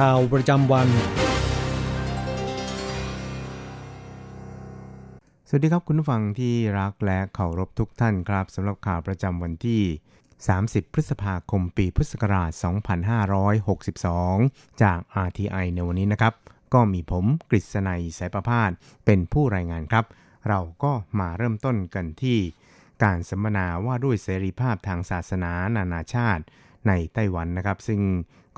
ข่าวประจำวัน สวัสดีครับคุณผู้ฟังที่รักและเคารพทุกท่านครับสำหรับข่าวประจำวันที่ 30 พฤษภาคมปีพุทธศักราช 2562 จาก RTI ในวันนี้นะครับ ก็มีผมกฤษณัยสายประพาสเป็นผู้รายงานครับ เราก็มาเริ่มต้นกันที่ การสัมมนาว่าด้วยเสรีภาพทางศาสนานานาชาติในไต้หวันนะครับ ซึ่ง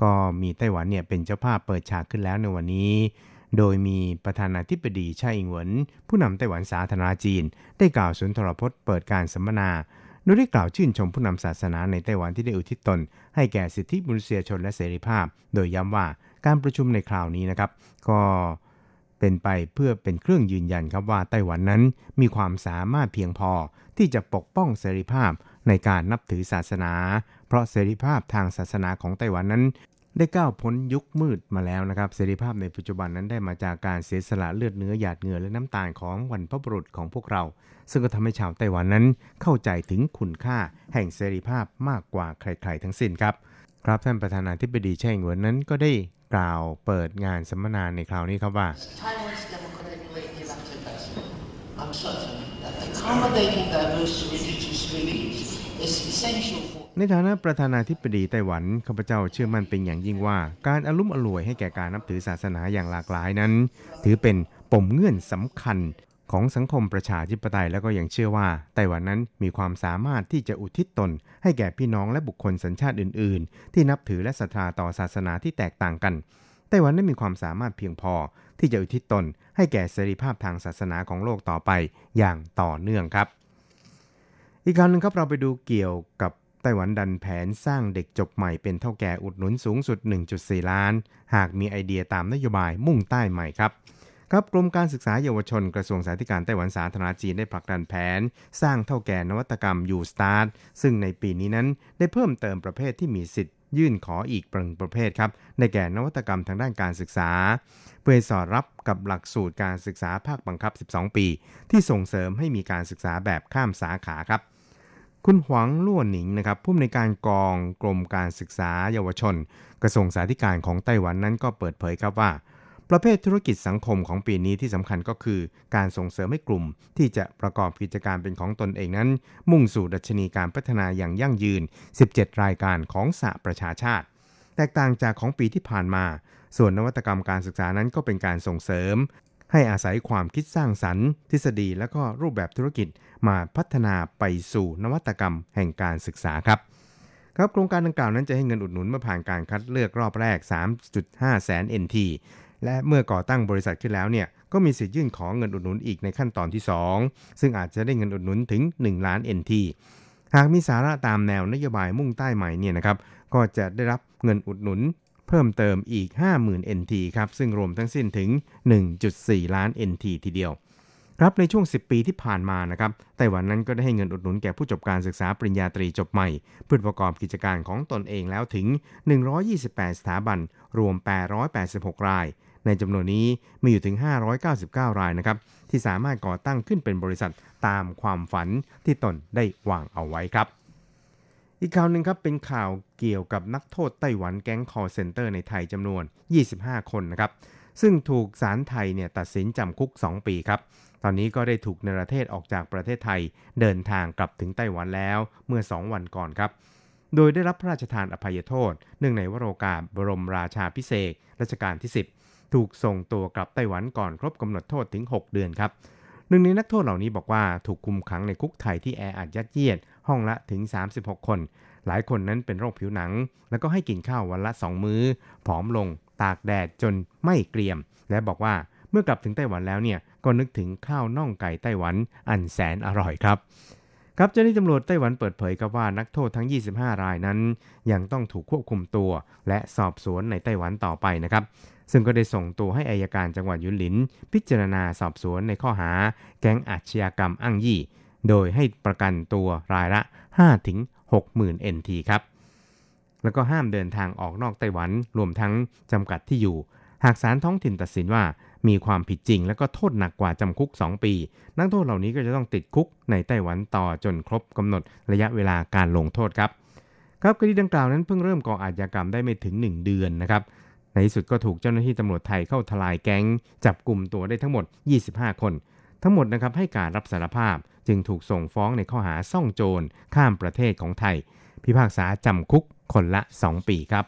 ก็มีไต้หวันเนี่ยเป็นเจ้าภาพเปิดฉากขึ้นแล้วในวันนี้ โดยมีประธานาธิบดีไช่อิงเหวินผู้นำไต้หวันสาธารณจีน ได้กล่าวสุนทรพจน์เปิดการสัมมนาโดยได้กล่าวชื่นชมผู้นำศาสนาในไต้หวันที่ได้อุทิศตน ให้แก่สิทธิมนุษยชนและเสรีภาพ โดยย้ำว่าการประชุมในคราวนี้นะครับ ก็ เป็นไปเพื่อเป็นเครื่องยืนยันครับว่าไต้หวันนั้นมีความสามารถเพียงพอที่จะปกป้องเสรีภาพในการนับถือศาสนา เพราะเสรีภาพทางศาสนาของไต้หวันนั้น ได้ก้าวพ้นยุคมืดมาแล้วนะครับ เสรีภาพในปัจจุบันนั้นได้มาจากการเสียสละเลือดเนื้อหยาดเหงื่อและน้ำตาลของวันพบุรุษของพวกเรา ซึ่งก็ทำให้ชาวไต้หวันนั้นเข้าใจถึงคุณค่าแห่งเสรีภาพมากกว่าใครๆทั้งสิ้นครับ ครับท่านประธานาธิบดีไช่งเหวินนั้นก็ได้ กล่าวเปิดงานสัมมนาในคราวนี้ครับว่า for... ในฐานะประธานาธิบดีไต้หวันข้าพเจ้าเชื่อมั่นเป็นอย่างยิ่งว่า การอลุ่มอล่วยให้แก่การนับถือศาสนาอย่างหลากหลายนั้น ถือเป็นปมเงื่อนสำคัญ ของสังคมประชาธิปไตยแล้วก็ยังเชื่อว่าไต้หวันนั้นมีความสามารถที่จะอุทิศตน ให้แก่พี่น้องและบุคคลสัญชาติอื่น ๆ ที่นับถือและศรัทธาต่อศาสนาที่แตกต่างกันไต้หวันได้มีความสามารถเพียงพอ ที่จะอุทิศตน ให้แก่เสรีภาพทางศาสนาของโลกต่อไปอย่างต่อเนื่องครับ อีกคราวหนึ่งครับเราไปดูเกี่ยวกับไต้หวันดันแผนสร้างเด็กจบใหม่เป็นเท่าแก่อุดหนุนสูงสุด 1.4 ล้าน หากมีไอเดียตามนโยบายมุ่งใต้ใหม่ครับ ครับกรมการศึกษาเยาวชนกระทรวงสาธารณการไต้หวันสาธารณจีนได้ผลักดันแผน สร้างเท่าแก่นวัตกรรมยูสตาร์ทซึ่งในปีนี้นั้นได้เพิ่มเติมประเภทที่มีสิทธิ์ยื่นขออีกประประเภทครับในแก่นวัตกรรมทางด้านการศึกษา เพื่อสอดรับกับหลักสูตรการศึกษาภาคบังคับ 12 ปี ที่ส่งเสริมให้มีการศึกษาแบบข้ามสาขาครับ คุณหวังล่วนหนิงนะครับผู้อำนวยการกองกรมการศึกษาเยาวชน กระทรวงสาธารณของไต้หวันนั้นก็เปิดเผยครับว่า ประเภทธุรกิจสังคมของปีนี้ที่สำคัญก็คือ การส่งเสริมให้กลุ่ม ที่จะประกอบกิจการเป็นของตนเองนั้น มุ่งสู่ดัชนีการพัฒนาอย่างยั่งยืน 17 รายการของสหประชาชาติ แตกต่างจากของปีที่ผ่านมา ส่วนนวัตกรรมการศึกษานั้นก็เป็นการส่งเสริม ให้อาศัยความคิดสร้างสรรค์ ทฤษฎีและก็รูปแบบธุรกิจมาพัฒนาไปสู่นวัตกรรมแห่งการศึกษาครับครับโครงการดังกล่าวนั้นจะให้เงินอุดหนุนเมื่อผ่านการคัดเลือกรอบแรก 3.5 แสน NT และเมื่อก่อตั้งบริษัทขึ้นแล้วเนี่ยก็มีสิทธิ์ยื่นขอเงินอุดหนุนอีกในขั้นตอนที่ 2 ซึ่งอาจจะได้เงินอุดหนุนถึง 1 ล้าน NT หากมีสาระตามแนวนโยบายมุ่งใต้ใหม่เนี่ยนะครับก็จะได้รับเงินอุดหนุนเพิ่มเติมอีก 50,000 NT ครับซึ่งรวมทั้งสิ้นถึง 1.4 ล้าน NT ทีเดียวครับในช่วง 10 ปีที่ผ่านมานะครับไต้หวันนั้นก็ได้ให้เงินอุดหนุนแก่ผู้จบการศึกษาปริญญาตรีจบใหม่ เพื่อประกอบกิจการของตนเองแล้วถึง 128 สถาบัน รวม 886 ราย ในจำนวนนี้มีอยู่ถึง 599 รายนะครับที่สามารถก่อตั้งขึ้นเป็นบริษัทตามความฝันที่ตนได้วางเอาไว้ครับ อีกข่าวหนึ่งครับเป็นข่าวเกี่ยวกับนักโทษไต้หวันแก๊งคอร์เซนเตอร์ในไทยจำนวน 25 คนนะครับซึ่งถูกศาลไทยเนี่ยตัดสินจำคุก 2 ปีครับ ตอนนี้ก็ได้ถูกในประเทศออกจากประเทศไทย เดินทางกลับถึงไต้หวันแล้วเมื่อ 2 วันก่อนครับ โดยได้รับพระราชทานอภัยโทษ เนื่องในวโรกาสบรมราชาพิเศษรัชกาลที่ 10 ถูกส่งตัวกลับไต้หวันก่อนครบกำหนดโทษถึง 6 เดือนครับหนึ่งในนักโทษเหล่านี้บอกว่าถูกคุมขังในคุกไทยที่แออัดยัดเยียด ห้องละถึง 36 คน หลายคนนั้นเป็นโรคผิวหนัง แล้วก็ให้กินข้าววันละ 2 มื้อ ผอมลง ตากแดดจนไม่เกรียม และบอกว่าเมื่อกลับถึงไต้หวันแล้วเนี่ยก็นึกถึงข้าวน่องไก่ไต้หวันอันแสนอร่อยครับครับเจ้าหน้าที่ตำรวจไต้หวันเปิดเผยครับว่านักโทษทั้ง 25 รายนั้น ยังต้องถูกควบคุมตัว และสอบสวนในไต้หวันต่อไปนะครับ ซึ่งก็ได้ส่งตัวให้อายการจังหวัดยุนหลิน พิจารณาสอบสวนในข้อหา แก๊งอาชญากรรมอ้างยี่ โดยให้ประกันตัวรายละ5ถึง60,000 NT ครับ แล้วก็ห้ามเดินทางออกนอกไต้หวันรวมทั้งจำกัดที่อยู่ หากศาลท้องถิ่นตัดสินว่ามีความผิดจริง และก็โทษหนักกว่าจำคุก 2 ปี นักโทษเหล่านี้ก็จะต้องติดคุกในไต้หวันต่อจนครบกำหนดระยะเวลาการลงโทษครับครับคดีดังกล่าวนั้นเพิ่งเริ่มก่ออาชญากรรมได้ไม่ถึง 1 เดือนนะครับ ในที่สุดก็ถูกเจ้าหน้าที่ตำรวจไทยเข้าทลายแก๊ง จับกลุ่มตัวได้ทั้งหมด 25 คน ทั้งหมดนะครับให้การรับสารภาพจึงถูกส่งฟ้องในข้อหาซ่องโจรข้ามประเทศของไทย พิพากษาจำคุกคนละ 2 ปีครับ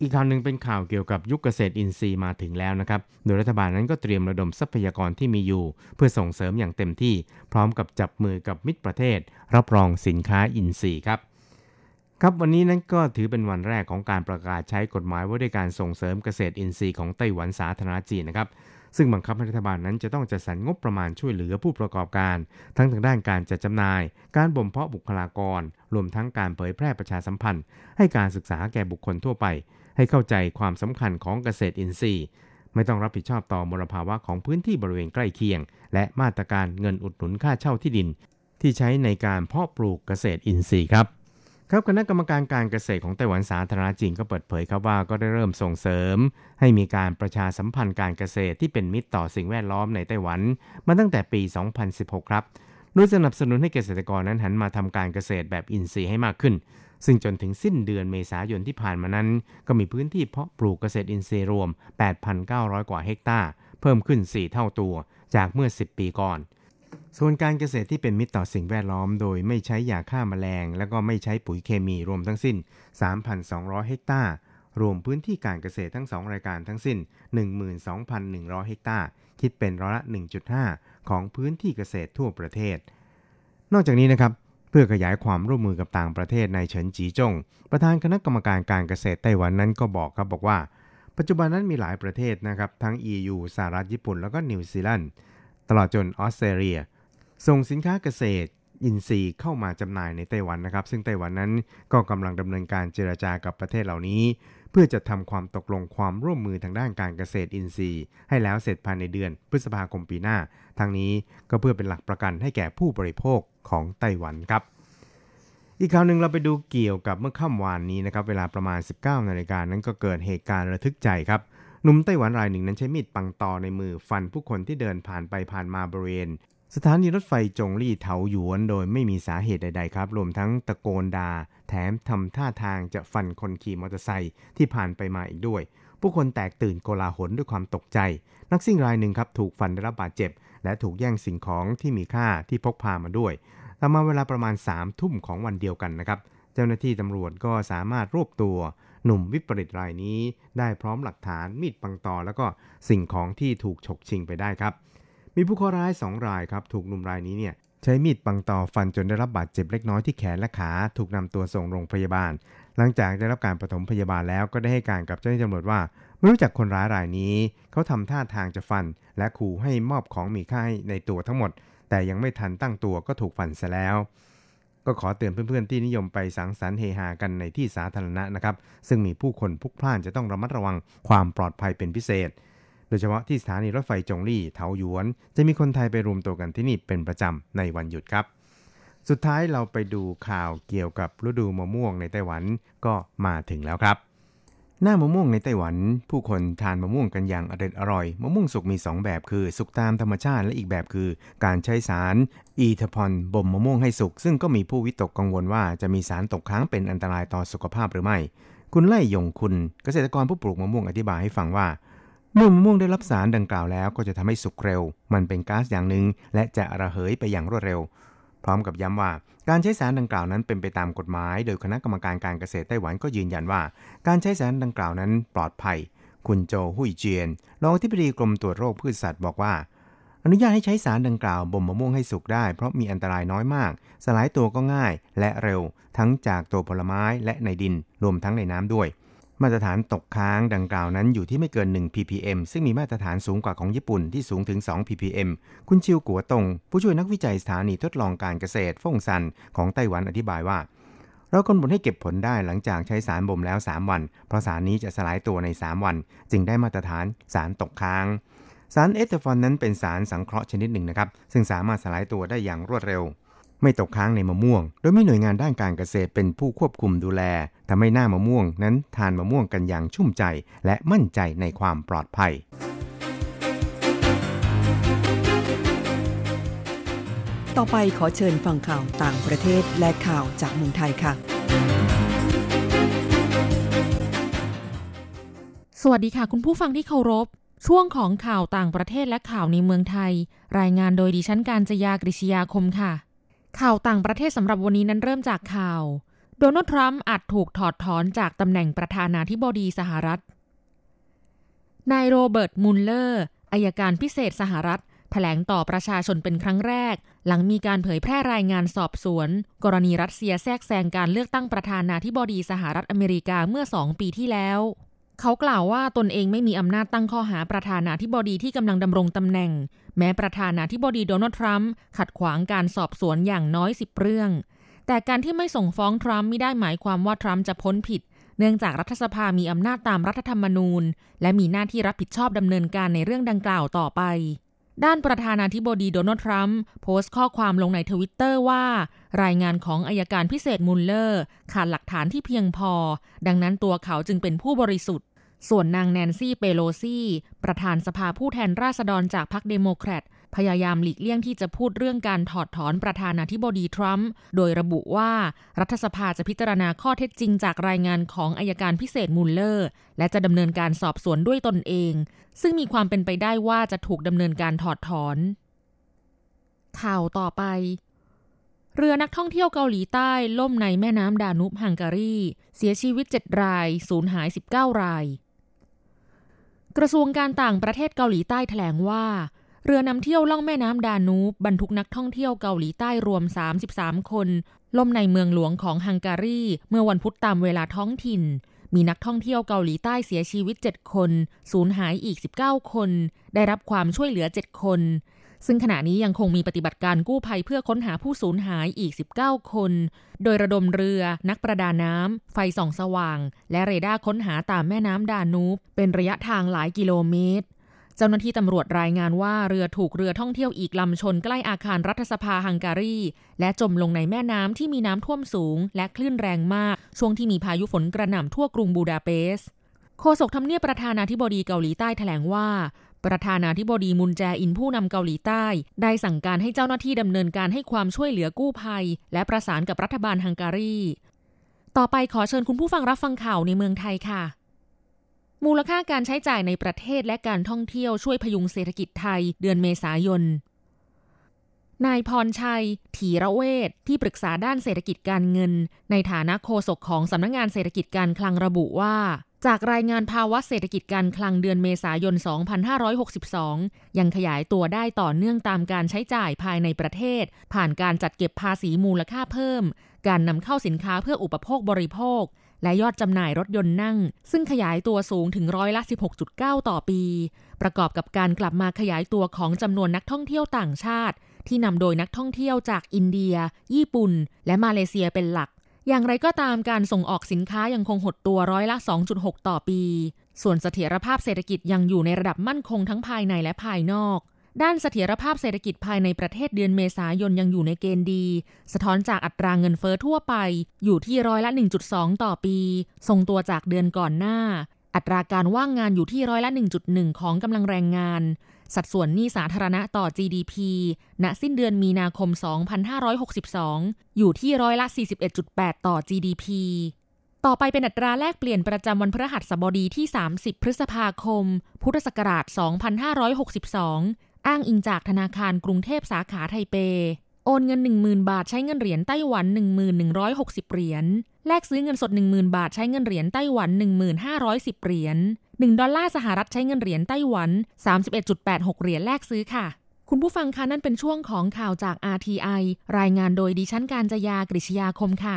อีกข่าวหนึ่งเป็นข่าวเกี่ยวกับยุคเกษตรอินทรีย์มาถึงแล้วนะครับ โดยรัฐบาลนั้นก็เตรียมระดมทรัพยากรที่มีอยู่ เพื่อส่งเสริมอย่างเต็มที่ พร้อมกับจับมือกับมิตรประเทศ รับรองสินค้าอินทรีย์ครับ ครับวันนี้นั้นก็ถือเป็นวันแรกของการประกาศใช้กฎหมายว่าด้วยการส่งเสริมเกษตรอินทรีย์ของไต้หวันสาธารณจีนนะครับซึ่งบังคับให้รัฐบาลนั้นจะต้องจัดสรรงบประมาณช่วยเหลือผู้ประกอบการ ทั้งทางด้านการจัดจำหน่าย การบ่มเพาะบุคลากร รวมทั้งการเผยแพร่ประชาสัมพันธ์ ให้การศึกษาแก่บุคคลทั่วไป ให้เข้าใจความสำคัญของเกษตรอินทรีย์ ไม่ต้องรับผิดชอบต่อมลภาวะของพื้นที่บริเวณใกล้เคียง และมาตรการเงินอุดหนุนค่าเช่าที่ดิน ที่ใช้ในการเพาะปลูกเกษตรอินทรีย์ครับ ครับคณะกรรมการการเกษตรของไต้หวันสาธารณจีนก็เปิดเผยครับว่าก็ได้เริ่มส่งเสริม ให้มีการประชาสัมพันธ์การเกษตรที่เป็นมิตรต่อสิ่งแวดล้อมในไต้หวัน มาตั้งแต่ปี 2016 ครับโดยสนับสนุนให้เกษตรกรนั้นหันมาทำการเกษตรแบบอินทรีย์ให้มากขึ้น ซึ่งจนถึงสิ้นเดือนเมษายนที่ผ่านมานั้น ก็มีพื้นที่เพาะปลูกเกษตรอินทรีย์รวม 8,900 กว่าเฮกตาร์ เพิ่มขึ้น 4 เท่าตัวจากเมื่อ 10 ปีก่อน ส่วนการเกษตรที่เป็นมิตรต่อสิ่งแวดล้อม โดยไม่ใช้ยาฆ่าแมลง และก็ไม่ใช้ปุ๋ยเคมีรวมทั้งสิ้น 3,200 เฮกตาร์รวมพื้นที่การเกษตรทั้ง 2 รายการทั้งสิ้น 12,100 เฮกตาร์คิดเป็นร้อยละ 1.5 ของพื้นที่เกษตรทั่วประเทศ นอกจากนี้นะครับ เพื่อขยายความร่วมมือกับต่างประเทศนายเฉินจีจง ประธานคณะกรรมการการเกษตรไต้หวันนั้นก็บอกครับบอกว่า ปัจจุบันนั้นมีหลายประเทศนะครับทั้ง EU สหรัฐญี่ปุ่นแล้วก็นิวซีแลนด์ตลอดจนออสเตรเลีย ส่งสินค้าเกษตรอินทรีย์เข้ามาจำหน่ายในไต้หวันนะครับ ซึ่งไต้หวันนั้นก็กำลังดำเนินการเจรจากับประเทศเหล่านี้ เพื่อจะทำความตกลงความร่วมมือทางด้านการเกษตรอินทรีย์ ให้แล้วเสร็จภายในเดือนพฤษภาคมปีหน้า ทางนี้ก็เพื่อเป็นหลักประกันให้แก่ผู้บริโภคของไต้หวันครับ อีกข่าวหนึ่งเราไปดูเกี่ยวกับเมื่อค่ำวานนี้นะครับเวลาประมาณ 19นาฬิกานั้นก็เกิดเหตุการณ์ระทึกใจครับหนุ่มไต้หวันรายหนึ่งนั้นใช้มีดปังตอในมือฟันผู้คนที่เดินผ่านไปผ่านมาบริเวณ สถานีรถไฟจงลี่เถาหยวนโดยไม่มีสาเหตุใดๆครับ รวมทั้งตะโกนดา่าแถมทำท่าทางจะฟันคนขี่มอเตอร์ไซค์ที่ผ่านไปมาอีกด้วย ผู้คนแตกตื่นโกลาหลด้วยความตกใจ นักซิ่งรายหนึ่งครับถูกฟันได้รับบาดเจ็บ และถูกแย่งสิ่งของที่มีค่าที่พกพามาด้วยต่อมาเวลาประมาณ3ามทุ่มของวันเดียวกันนะครับ เจ้าหน้าที่ตำรวจก็สามารถรวบตัว หนุ่มวิปริตรายนี้ ได้พร้อมหลักฐานมีดปังตอ แล้วก็สิ่งของที่ถูกฉกชิงไปได้ครับ มีผู้เคราะห์ร้าย 2 รายครับถูกหนุ่มรายนี้เนี่ยใช้มีดปังต่อฟันจนได้รับบาดเจ็บเล็กน้อยที่แขนและขา ถูกนำตัวส่งโรงพยาบาล หลังจากได้รับการปฐมพยาบาลแล้วก็ได้ให้การกับเจ้าหน้าที่ตำรวจว่า ไม่รู้จักคนร้ายรายนี้ เขาทำท่าทางจะฟัน และขู่ให้มอบของมีค่าให้ในตัวทั้งหมด แต่ยังไม่ทันตั้งตัวก็ถูกฟันซะแล้ว ก็ขอเตือนเพื่อนๆที่นิยมไปสังสรรค์เฮฮากันในที่สาธารณะนะครับซึ่งมีผู้คนพลุกพล่านจะต้องระมัดระวังความปลอดภัยเป็นพิเศษ โดยเฉพาะที่สถานีรถไฟจงลี่เถาหยวน จะมีคนไทยไปรวมตัวกันที่นี่เป็นประจำในวันหยุดครับ สุดท้ายเราไปดูข่าวเกี่ยวกับฤดูมะม่วงในไต้หวันก็มาถึงแล้วครับ หน้ามะม่วงในไต้หวัน ผู้คนทานมะม่วงกันอย่างอร่อยอร่อยมะม่วงสุกมี 2 แบบคือ สุกตามธรรมชาติและอีกแบบคือ การใช้สารอีทพอนบ่มมะม่วงให้สุก ซึ่งก็มีผู้วิตกกังวลว่าจะมีสารตกค้างเป็นอันตรายต่อสุขภาพหรือไม่ คุณไล่ยงคุณเกษตรกรผู้ปลูกมะม่วงอธิบายให้ฟังว่า เมื่อมะม่วงได้รับสารดังกล่าวแล้วก็จะทำให้สุกเร็ว มันเป็นก๊าซอย่างหนึ่งและจะระเหยไปอย่างรวดเร็ว พร้อมกับย้ำว่า การใช้สารดังกล่าวนั้นเป็นไปตามกฎหมาย โดยคณะกรรมการการเกษตรไต้หวันก็ยืนยันว่า การใช้สารดังกล่าวนั้นปลอดภัย คุณโจหุยเจียนรองอธิบดีกรมตรวจโรคพืชสัตว์บอกว่า อนุญาตให้ใช้สารดังกล่าวบ่มมะม่วงให้สุกได้ เพราะมีอันตรายน้อยมาก สลายตัวก็ง่ายและเร็ว ทั้งจากตัวผลไม้และในดินรวมทั้งในน้ำด้วย มาตรฐานตกค้างดังกล่าวนั้นอยู่ที่ไม่เกิน 1 ppm ซึ่งมีมาตรฐานสูงกว่าของญี่ปุ่นที่สูงถึง 2 ppm คุณชิวกัวตง ผู้ช่วยนักวิจัยสถานีทดลองการเกษตรฟงซันของไต้หวันอธิบายว่า เรากำหนดให้เก็บผลได้หลังจากใช้สารบ่มแล้ว 3 วัน เพราะสารนี้จะสลายตัวใน 3 วัน จึงได้มาตรฐานสารตกค้าง สารเอสเตอฟอนนั้นเป็นสารสังเคราะห์ชนิดหนึ่งนะครับซึ่งสามารถสลายตัวได้อย่างรวดเร็ว ไม่ตกค้างในมะม่วง โดยมีหน่วยงานด้านการเกษตรเป็นผู้ควบคุมดูแลทำให้หน้ามะม่วงนั้นทานมะม่วงกันอย่างชุ่มใจ และมั่นใจในความปลอดภัยต่อไปขอเชิญฟังข่าวต่างประเทศและข่าวจากเมืองไทยค่ะ สวัสดีค่ะคุณผู้ฟังที่เคารพ ช่วงของข่าวต่างประเทศและข่าวในเมืองไทย รายงานโดยดิฉันการจยากริชยาคมค่ะ ข่าวต่างประเทศสำหรับวันนี้นั้นเริ่มจากข่าว โดนัลด์ทรัมป์อาจถูกถอดถอนจากตำแหน่งประธานาธิบดีสหรัฐ นายโรเบิร์ตมุลเลอร์อัยการพิเศษสหรัฐแถลงต่อประชาชนเป็นครั้งแรก หลังมีการเผยแพร่รายงานสอบสวน กรณีรัสเซียแทรกแซงการเลือกตั้งประธานาธิบดีสหรัฐอเมริกาเมื่อสองปีที่แล้ว เขากล่าวว่าตนเองไม่มีอำนาจตั้งข้อหาประธานาธิบดีที่กำลังดำรงตำแหน่ง แม้ประธานาธิบดีโดนัลด์ทรัมป์ขัดขวางการสอบสวนอย่างน้อยสิบเรื่อง แต่การที่ไม่ส่งฟ้องทรัมป์ไม่ได้หมายความว่าทรัมป์จะพ้นผิด เนื่องจากรัฐสภามีอำนาจตามรัฐธรรมนูญ และมีหน้าที่รับผิดชอบดำเนินการในเรื่องดังกล่าวต่อไป ด้านประธานาธิบดีโดนัลด์ทรัมป์โพสต์ข้อความลงในทวิตเตอร์ว่า รายงานของอัยการพิเศษมุลเลอร์ขาดหลักฐานที่เพียงพอ ดังนั้นตัวเขาจึงเป็นผู้บริสุทธิ์ ส่วนนางแนนซี่เปโลซีประธานสภาผู้แทนราษฎรจากพรรคเดโมแครตพยายามหลีกเลี่ยงที่จะพูดเรื่องการถอดถอนประธานาธิบดีทรัมป์โดยระบุว่ารัฐสภาจะพิจารณาข้อเท็จจริงจากรายงานของอัยการพิเศษมุลเลอร์ และจะดำเนินการสอบสวนด้วยตนเอง ซึ่งมีความเป็นไปได้ว่าจะถูกดำเนินการถอดถอน ข่าวต่อไป เรือนักท่องเที่ยวเกาหลีใต้ล่มในแม่น้ำดานุบฮังการี เสียชีวิต 7 ราย สูญหาย 19 ราย กระทรวงการต่างประเทศเกาหลีใต้แถลงว่า เรือนำเที่ยวล่องแม่น้ำดานูบบรรทุกนักท่องเที่ยวเกาหลีใต้รวม 33 คน ล่มในเมืองหลวงของฮังการี เมื่อวันพุธตามเวลาท้องถิ่น มีนักท่องเที่ยวเกาหลีใต้เสียชีวิต 7 คน สูญหายอีก 19 คน ได้รับความช่วยเหลือ 7 คน ซึ่งขณะนี้ยังคงมีปฏิบัติการกู้ภัยเพื่อค้นหาผู้สูญหายอีก 19 คน โดยระดมเรือ นักประดาน้ำ ไฟส่องสว่าง และเรดาร์ค้นหาตามแม่น้ำดานูบ เป็นระยะทางหลายกิโลเมตร เจ้าหน้าที่ตำรวจรายงานว่าเรือถูกเรือท่องเที่ยวอีกลำชนใกล้อาคารรัฐสภาฮังการี และจมลงในแม่น้ำที่มีน้ำท่วมสูง และคลื่นแรงมาก ช่วงที่มีพายุฝนกระหน่ำทั่วกรุงบูดาเปสต์โฆษกทำเนียบประธานาธิบดีเกาหลีใต้แถลงว่า ประธานาธิบดีมุนแจอินผู้นำเกาหลีใต้ ได้สั่งการให้เจ้าหน้าที่ดำเนินการให้ความช่วยเหลือกู้ภัย และประสานกับรัฐบาลฮังการี ต่อไปขอเชิญคุณผู้ฟังรับฟังข่าวในเมืองไทยค่ะ มูลค่าการใช้จ่ายในประเทศและการท่องเที่ยวช่วยพยุงเศรษฐกิจไทย เดือนเมษายนนายพรชัย ถีระเวทที่ปรึกษาด้านเศรษฐกิจการเงิน ในฐานะโฆษกของสำนักงงานเศรษฐกิจการคลังระบุว่า จากรายงานภาวะเศรษฐกิจการคลังเดือนเมษายน 2562 ยังขยายตัวได้ต่อเนื่องตามการใช้จ่ายภายในประเทศ ผ่านการจัดเก็บภาษีมูลค่าเพิ่ม การนำเข้าสินค้าเพื่ออุปโภคบริโภค และยอดจำหน่ายรถยนต์นั่ง ซึ่งขยายตัวสูงถึงร้อยละ 16.9 ต่อปี ประกอบกับการกลับมาขยายตัวของจำนวนนักท่องเที่ยวต่างชาติ ที่นำโดยนักท่องเที่ยวจากอินเดีย ญี่ปุ่น และมาเลเซียเป็นหลัก อย่างไรก็ตามการส่งออกสินค้ายังคงหดตัวร้อยละ 2.6 ต่อปี ส่วนเสถียรภาพเศรษฐกิจยังอยู่ในระดับมั่นคงทั้งภายในและภายนอก ด้านเสถียรภาพเศรษฐกิจภายในประเทศเดือนเมษายนยังอยู่ในเกณฑ์ดี สะท้อนจากอัตราเงินเฟอ้อทั่วไป อยู่ที่ร้อยละ 1.2 ต่อปี ทรงตัวจากเดือนก่อนหน้า อัตราการว่างงานอยู่ที่ร้อยละ 1.1 ของกำลังแรงงาน สัดส่วนหนี้สาธารณะต่อ GDP ณสิ้นเดือนมีนาคม 2562 อยู่ที่ร้อยละ 41.8 ต่อ GDP ต่อไปเป็นอัตราแลกเปลี่ยนประจำวันพฤหัสบดีที่ 30 พฤษภาคม พุทธศักราช 2562 อ้างอิงจากธนาคารกรุงเทพสาขาไทเป โอนเงิน 10,000 บาทใช้เงินเหรียญไต้หวัน 1160 เหรียญ แลกซื้อเงินสด 10,000 บาท ใช้เงินเหรียญไต้หวัน 1510 เหรียญ1ดอลลาร์สหรัฐใช้เงินเหรียญไต้หวัน 31.86 เหรียญแลกซื้อค่ะ คุณผู้ฟังคะนั่นเป็นช่วงของข่าวจาก RTI รายงานโดยดิฉันการจยากริชยาคมค่ะ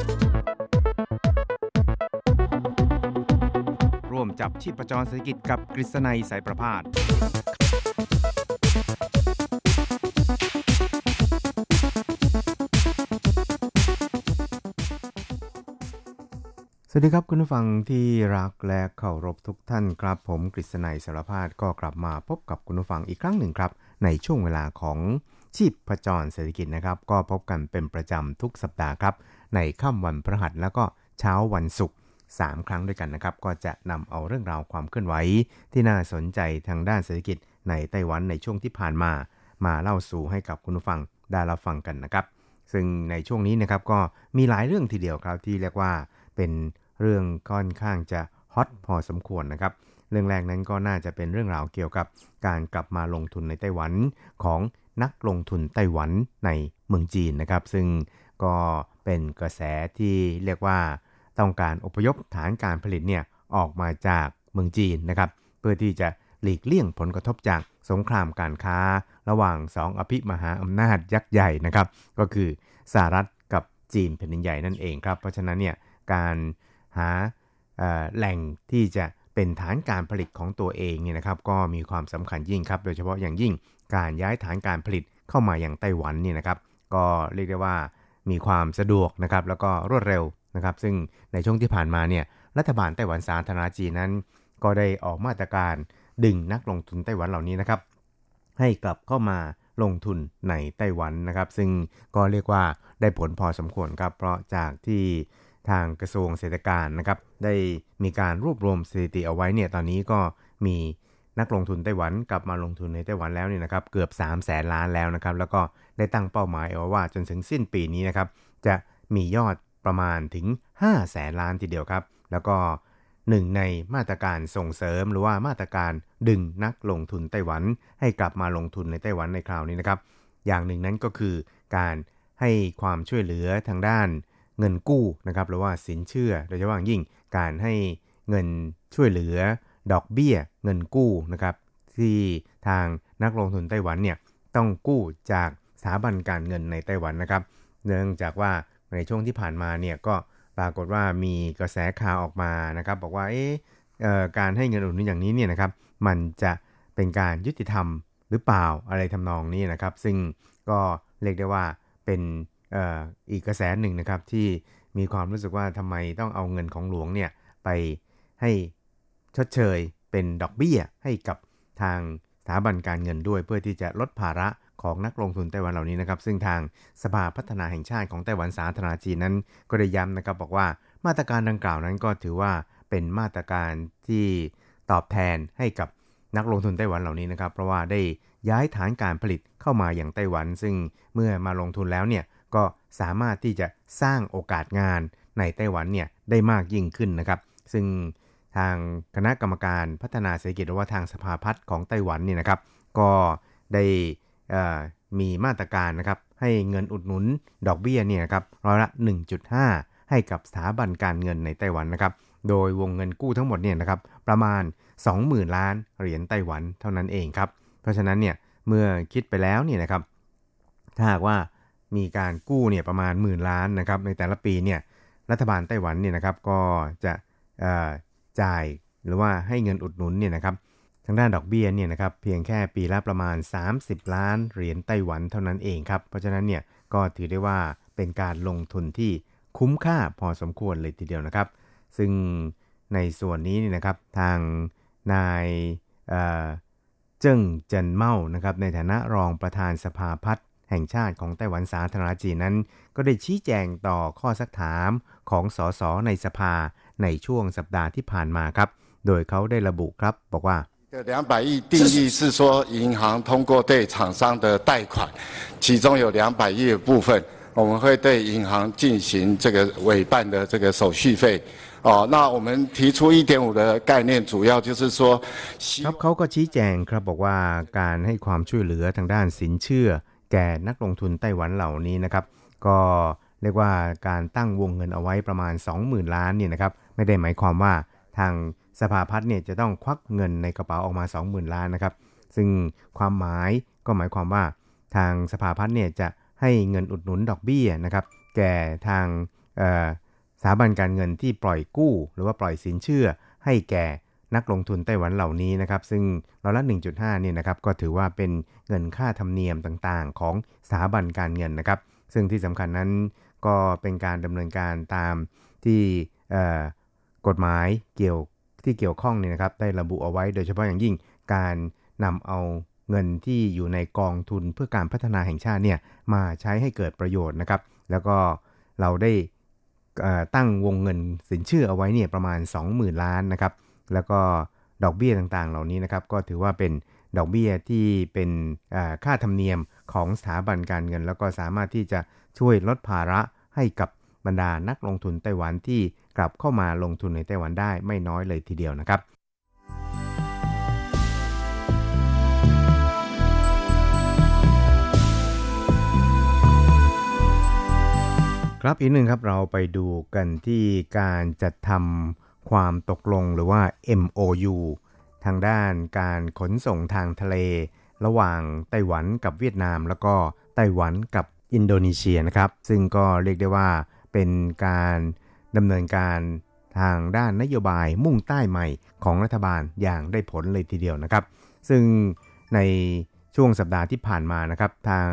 จับชีพประจรเศรษฐกิจกับกฤษณัยสายประพาสสวัสดีครับคุณผู้ฟังที่รักและเคารพทุกท่านครับ ผมกฤษณัยสารพาดก็กลับมาพบกับคุณผู้ฟังอีกครั้งหนึ่งครับ ในช่วงเวลาของชีพประจรเศรษฐกิจนะครับ ก็พบกันเป็นประจำทุกสัปดาห์ครับ ในค่ำวันพฤหัสแล้วก็เช้าวันศุกร์ 3 ครั้งด้วยกันนะครับ ก็จะนำเอาเรื่องราวความเคลื่อนไหว ที่น่าสนใจทางด้านเศรษฐกิจในไต้หวันในช่วงที่ผ่านมา มาเล่าสู่ให้กับคุณผู้ฟังได้รับฟังกันนะครับ ซึ่งในช่วงนี้นะครับก็มีหลายเรื่องทีเดียวครับที่เรียกว่าเป็นเรื่องค่อนข้างจะฮอตพอสมควรนะครับ เรื่องแรกนั้นก็น่าจะเป็นเรื่องราวเกี่ยวกับการกลับมาลงทุนในไต้หวันของนักลงทุนไต้หวันในเมืองจีนนะครับ ซึ่งก็เป็นกระแสที่เรียกว่า ต้องการอพยพฐานการผลิตเนี่ยออกมาจากเมืองจีนนะครับ เพื่อที่จะหลีกเลี่ยงผลกระทบจากสงครามการค้า ระหว่างสองอภิมหาอำนาจยักษ์ใหญ่นะครับ ก็คือสหรัฐกับจีนแผ่นดินใหญ่นั่นเองครับ เพราะฉะนั้นเนี่ยการหาแหล่งที่จะเป็นฐานการผลิตของตัวเองเนี่ยนะครับ ก็มีความสำคัญยิ่งครับ โดยเฉพาะอย่างยิ่งการย้ายฐานการผลิตเข้ามาอย่างไต้หวันเนี่ยนะครับ ก็เรียกได้ว่ามีความสะดวกนะครับ แล้วก็รวดเร็ว นะครับ ซึ่งในช่วงที่ผ่านมาเนี่ยรัฐบาลไต้หวันสาธารณจีนนั้น ก็ได้ออกมาตรการดึงนักลงทุนไต้หวันเหล่านี้นะครับ ให้กลับเข้ามาลงทุนในไต้หวันนะครับ ซึ่งก็เรียกว่าได้ผลพอสมควรครับ เพราะจากที่ทางกระทรวงเศรษฐการนะครับ ได้มีการรวบรวมสถิติเอาไว้เนี่ยตอนนี้ก็มีนักลงทุนไต้หวันกลับมาลงทุนในไต้หวันแล้วเนี่ยนะครับเกือบ 3 0 0แสนล้านแล้วนะครับ แล้วก็ได้ตั้งเป้าหมายเอาว่าจนถึงสิ้นปีนี้นะครับ จะมียอด ประมาณถึง 5 แสนล้านทีเดียวครับ แล้วก็หนึ่งในมาตรการส่งเสริมหรือว่ามาตรการดึงนักลงทุนไต้หวัน ให้กลับมาลงทุนในไต้หวันในคราวนี้นะครับ อย่างหนึ่งนั้นก็คือการให้ความช่วยเหลือทางด้านเงินกู้นะครับหรือว่าสินเชื่อ โดยเฉพาะยิ่งการให้เงินช่วยเหลือ ดอกเบี้ย เงินกู้นะครับ ที่ทางนักลงทุนไต้หวันเนี่ยต้องกู้จากสถาบันการเงินในไต้หวันนะครับ เนื่องจากว่า ในช่วงที่ผ่านมาเนี่ยก็ปรากฏว่ามีกระแสข่าวออกมานะครับ บอกว่าเอ๊ะการให้เงินอุดหนุนอย่างนี้เนี่ยนะครับ มันจะเป็นการยุติธรรมหรือเปล่าอะไรทำนองนี้นะครับ ซึ่งก็เรียกได้ว่าเป็นอีกกระแสหนึ่งนะครับที่มีความรู้สึกว่าทำไมต้องเอาเงินของหลวงเนี่ยไปให้ชดเชยเป็นดอกเบี้ยให้กับทางสถาบันการเงินด้วย เพื่อที่จะลดภาระ ของนักลงทุนไต้หวันเหล่านี้นะครับ ซึ่งทางสภาพัฒนาแห่งชาติของไต้หวันสาธารณจีนนั้น ก็ได้ย้ำนะครับบอกว่ามาตรการดังกล่าวนั้นก็ถือว่าเป็นมาตรการที่ตอบแทนให้กับนักลงทุนไต้หวันเหล่านี้นะครับ เพราะว่าได้ย้ายฐานการผลิตเข้ามาอย่างไต้หวัน ซึ่งเมื่อมาลงทุนแล้วเนี่ยก็สามารถที่จะสร้างโอกาสงานในไต้หวันเนี่ยได้มากยิ่งขึ้นนะครับ ซึ่งทางคณะกรรมการพัฒนาเศรษฐกิจหรือว่าทางสภาพัฒน์ของไต้หวันนี่นะครับ ก็ได้ มีมาตรการนะครับให้เงินอุดหนุนดอกเบี้ยเนี่ยครับร้อยละ 1.5 ให้กับสถาบันการเงินในไต้หวันนะครับ โดยวงเงินกู้ทั้งหมดเนี่ยนะครับประมาณ 20,000 ล้านเหรียญไต้หวันเท่านั้นเองครับ เพราะฉะนั้นเนี่ยเมื่อคิดไปแล้วเนี่ยนะครับถ้าหากว่ามีการกู้เนี่ยประมาณหมื่นล้านนะครับในแต่ละปีเนี่ยรัฐบาลไต้หวันเนี่ยนะครับก็จะจ่ายหรือว่าให้เงินอุดหนุนเนี่ยนะครับ ทางด้านดอกเบี้ยเนี่ยนะครับเพียงแค่ปีละประมาณ 30 ล้านเหรียญไต้หวันเท่านั้นเองครับ เพราะฉะนั้นเนี่ยก็ถือได้ว่าเป็นการลงทุนที่คุ้มค่าพอสมควรเลยทีเดียวนะครับ ซึ่งในส่วนนี้นี่นะครับทางนายเจิ้งเจินเมานะครับในฐานะรองประธานสภาพัฒน์แห่งชาติของไต้หวันสาธารณจีนนั้น ก็ได้ชี้แจงต่อข้อสักถามของสสในสภาในช่วงสัปดาห์ที่ผ่านมาครับ โดยเขาได้ระบุครับบอกว่า 这两百亿定义是说银行通过对厂商的贷款，其中有两百亿的部分，我们会对银行进行这个委办的这个手续费。哦，那我们提出一点五的概念，主要就是说，ครับเขาก็ชี้แจงครับบอกว่าการให้ความช่วยเหลือทางด้านสินเชื่อแก่นักลงทุนไต้หวันเหล่านี้นะครับ ก็เรียกว่าการตั้งวงเงินเอาไว้ประมาณ 20,000 ล้านเนี่ยนะครับไม่ได้หมายความว่าทาง สภาพัฒน์เนี่ยจะต้องควักเงินในกระเป๋าออกมา 20,000 ล้านนะครับ ซึ่งความหมายก็หมายความว่าทางสภาพัฒน์เนี่ยจะให้เงินอุดหนุนดอกเบี้ยนะครับ แก่ทางสถาบันการเงินที่ปล่อยกู้ หรือว่าปล่อยสินเชื่อ ให้แก่นักลงทุนไต้หวันเหล่านี้นะครับ ซึ่งร้อยละ 1.5เนี่ยนะครับก็ถือว่าเป็นเงินค่าธรรมเนียมต่างๆ ของสถาบันการเงินนะครับ ซึ่งที่สำคัญนั้นก็เป็นการดำเนินการตามที่กฎหมายเกี่ยว ที่เกี่ยวข้องเนี่ยนะครับได้ระบุเอาไว้โดยเฉพาะอย่างยิ่งการนำเอาเงินที่อยู่ในกองทุนเพื่อการพัฒนาแห่งชาติเนี่ยมาใช้ให้เกิดประโยชน์นะครับ แล้วก็เราได้ตั้งวงเงินสินเชื่อเอาไว้เนี่ยประมาณ 20,000 ล้านนะครับ แล้วก็ดอกเบี้ยต่างๆ เหล่านี้นะครับ ก็ถือว่าเป็นดอกเบี้ยที่เป็นค่าธรรมเนียมของสถาบันการเงิน แล้วก็สามารถที่จะช่วยลดภาระให้กับ บรรดานักลงทุนไต้หวันที่กลับเข้ามาลงทุนในไต้หวันได้ไม่น้อยเลยทีเดียวนะครับ ครับอีกหนึ่งครับเราไปดูกันที่การจัดทำความตกลงหรือว่า MOU ทางด้านการขนส่งทางทะเล ระหว่างไต้หวันกับเวียดนาม แล้วก็ไต้หวันกับอินโดนีเซียนะครับ ซึ่งก็เรียกได้ว่า เป็นการดำเนินการทางด้านนโยบายมุ่งใต้ใหม่ของรัฐบาลอย่างได้ผลเลยทีเดียวนะครับ ซึ่งในช่วงสัปดาห์ที่ผ่านมานะครับ ทาง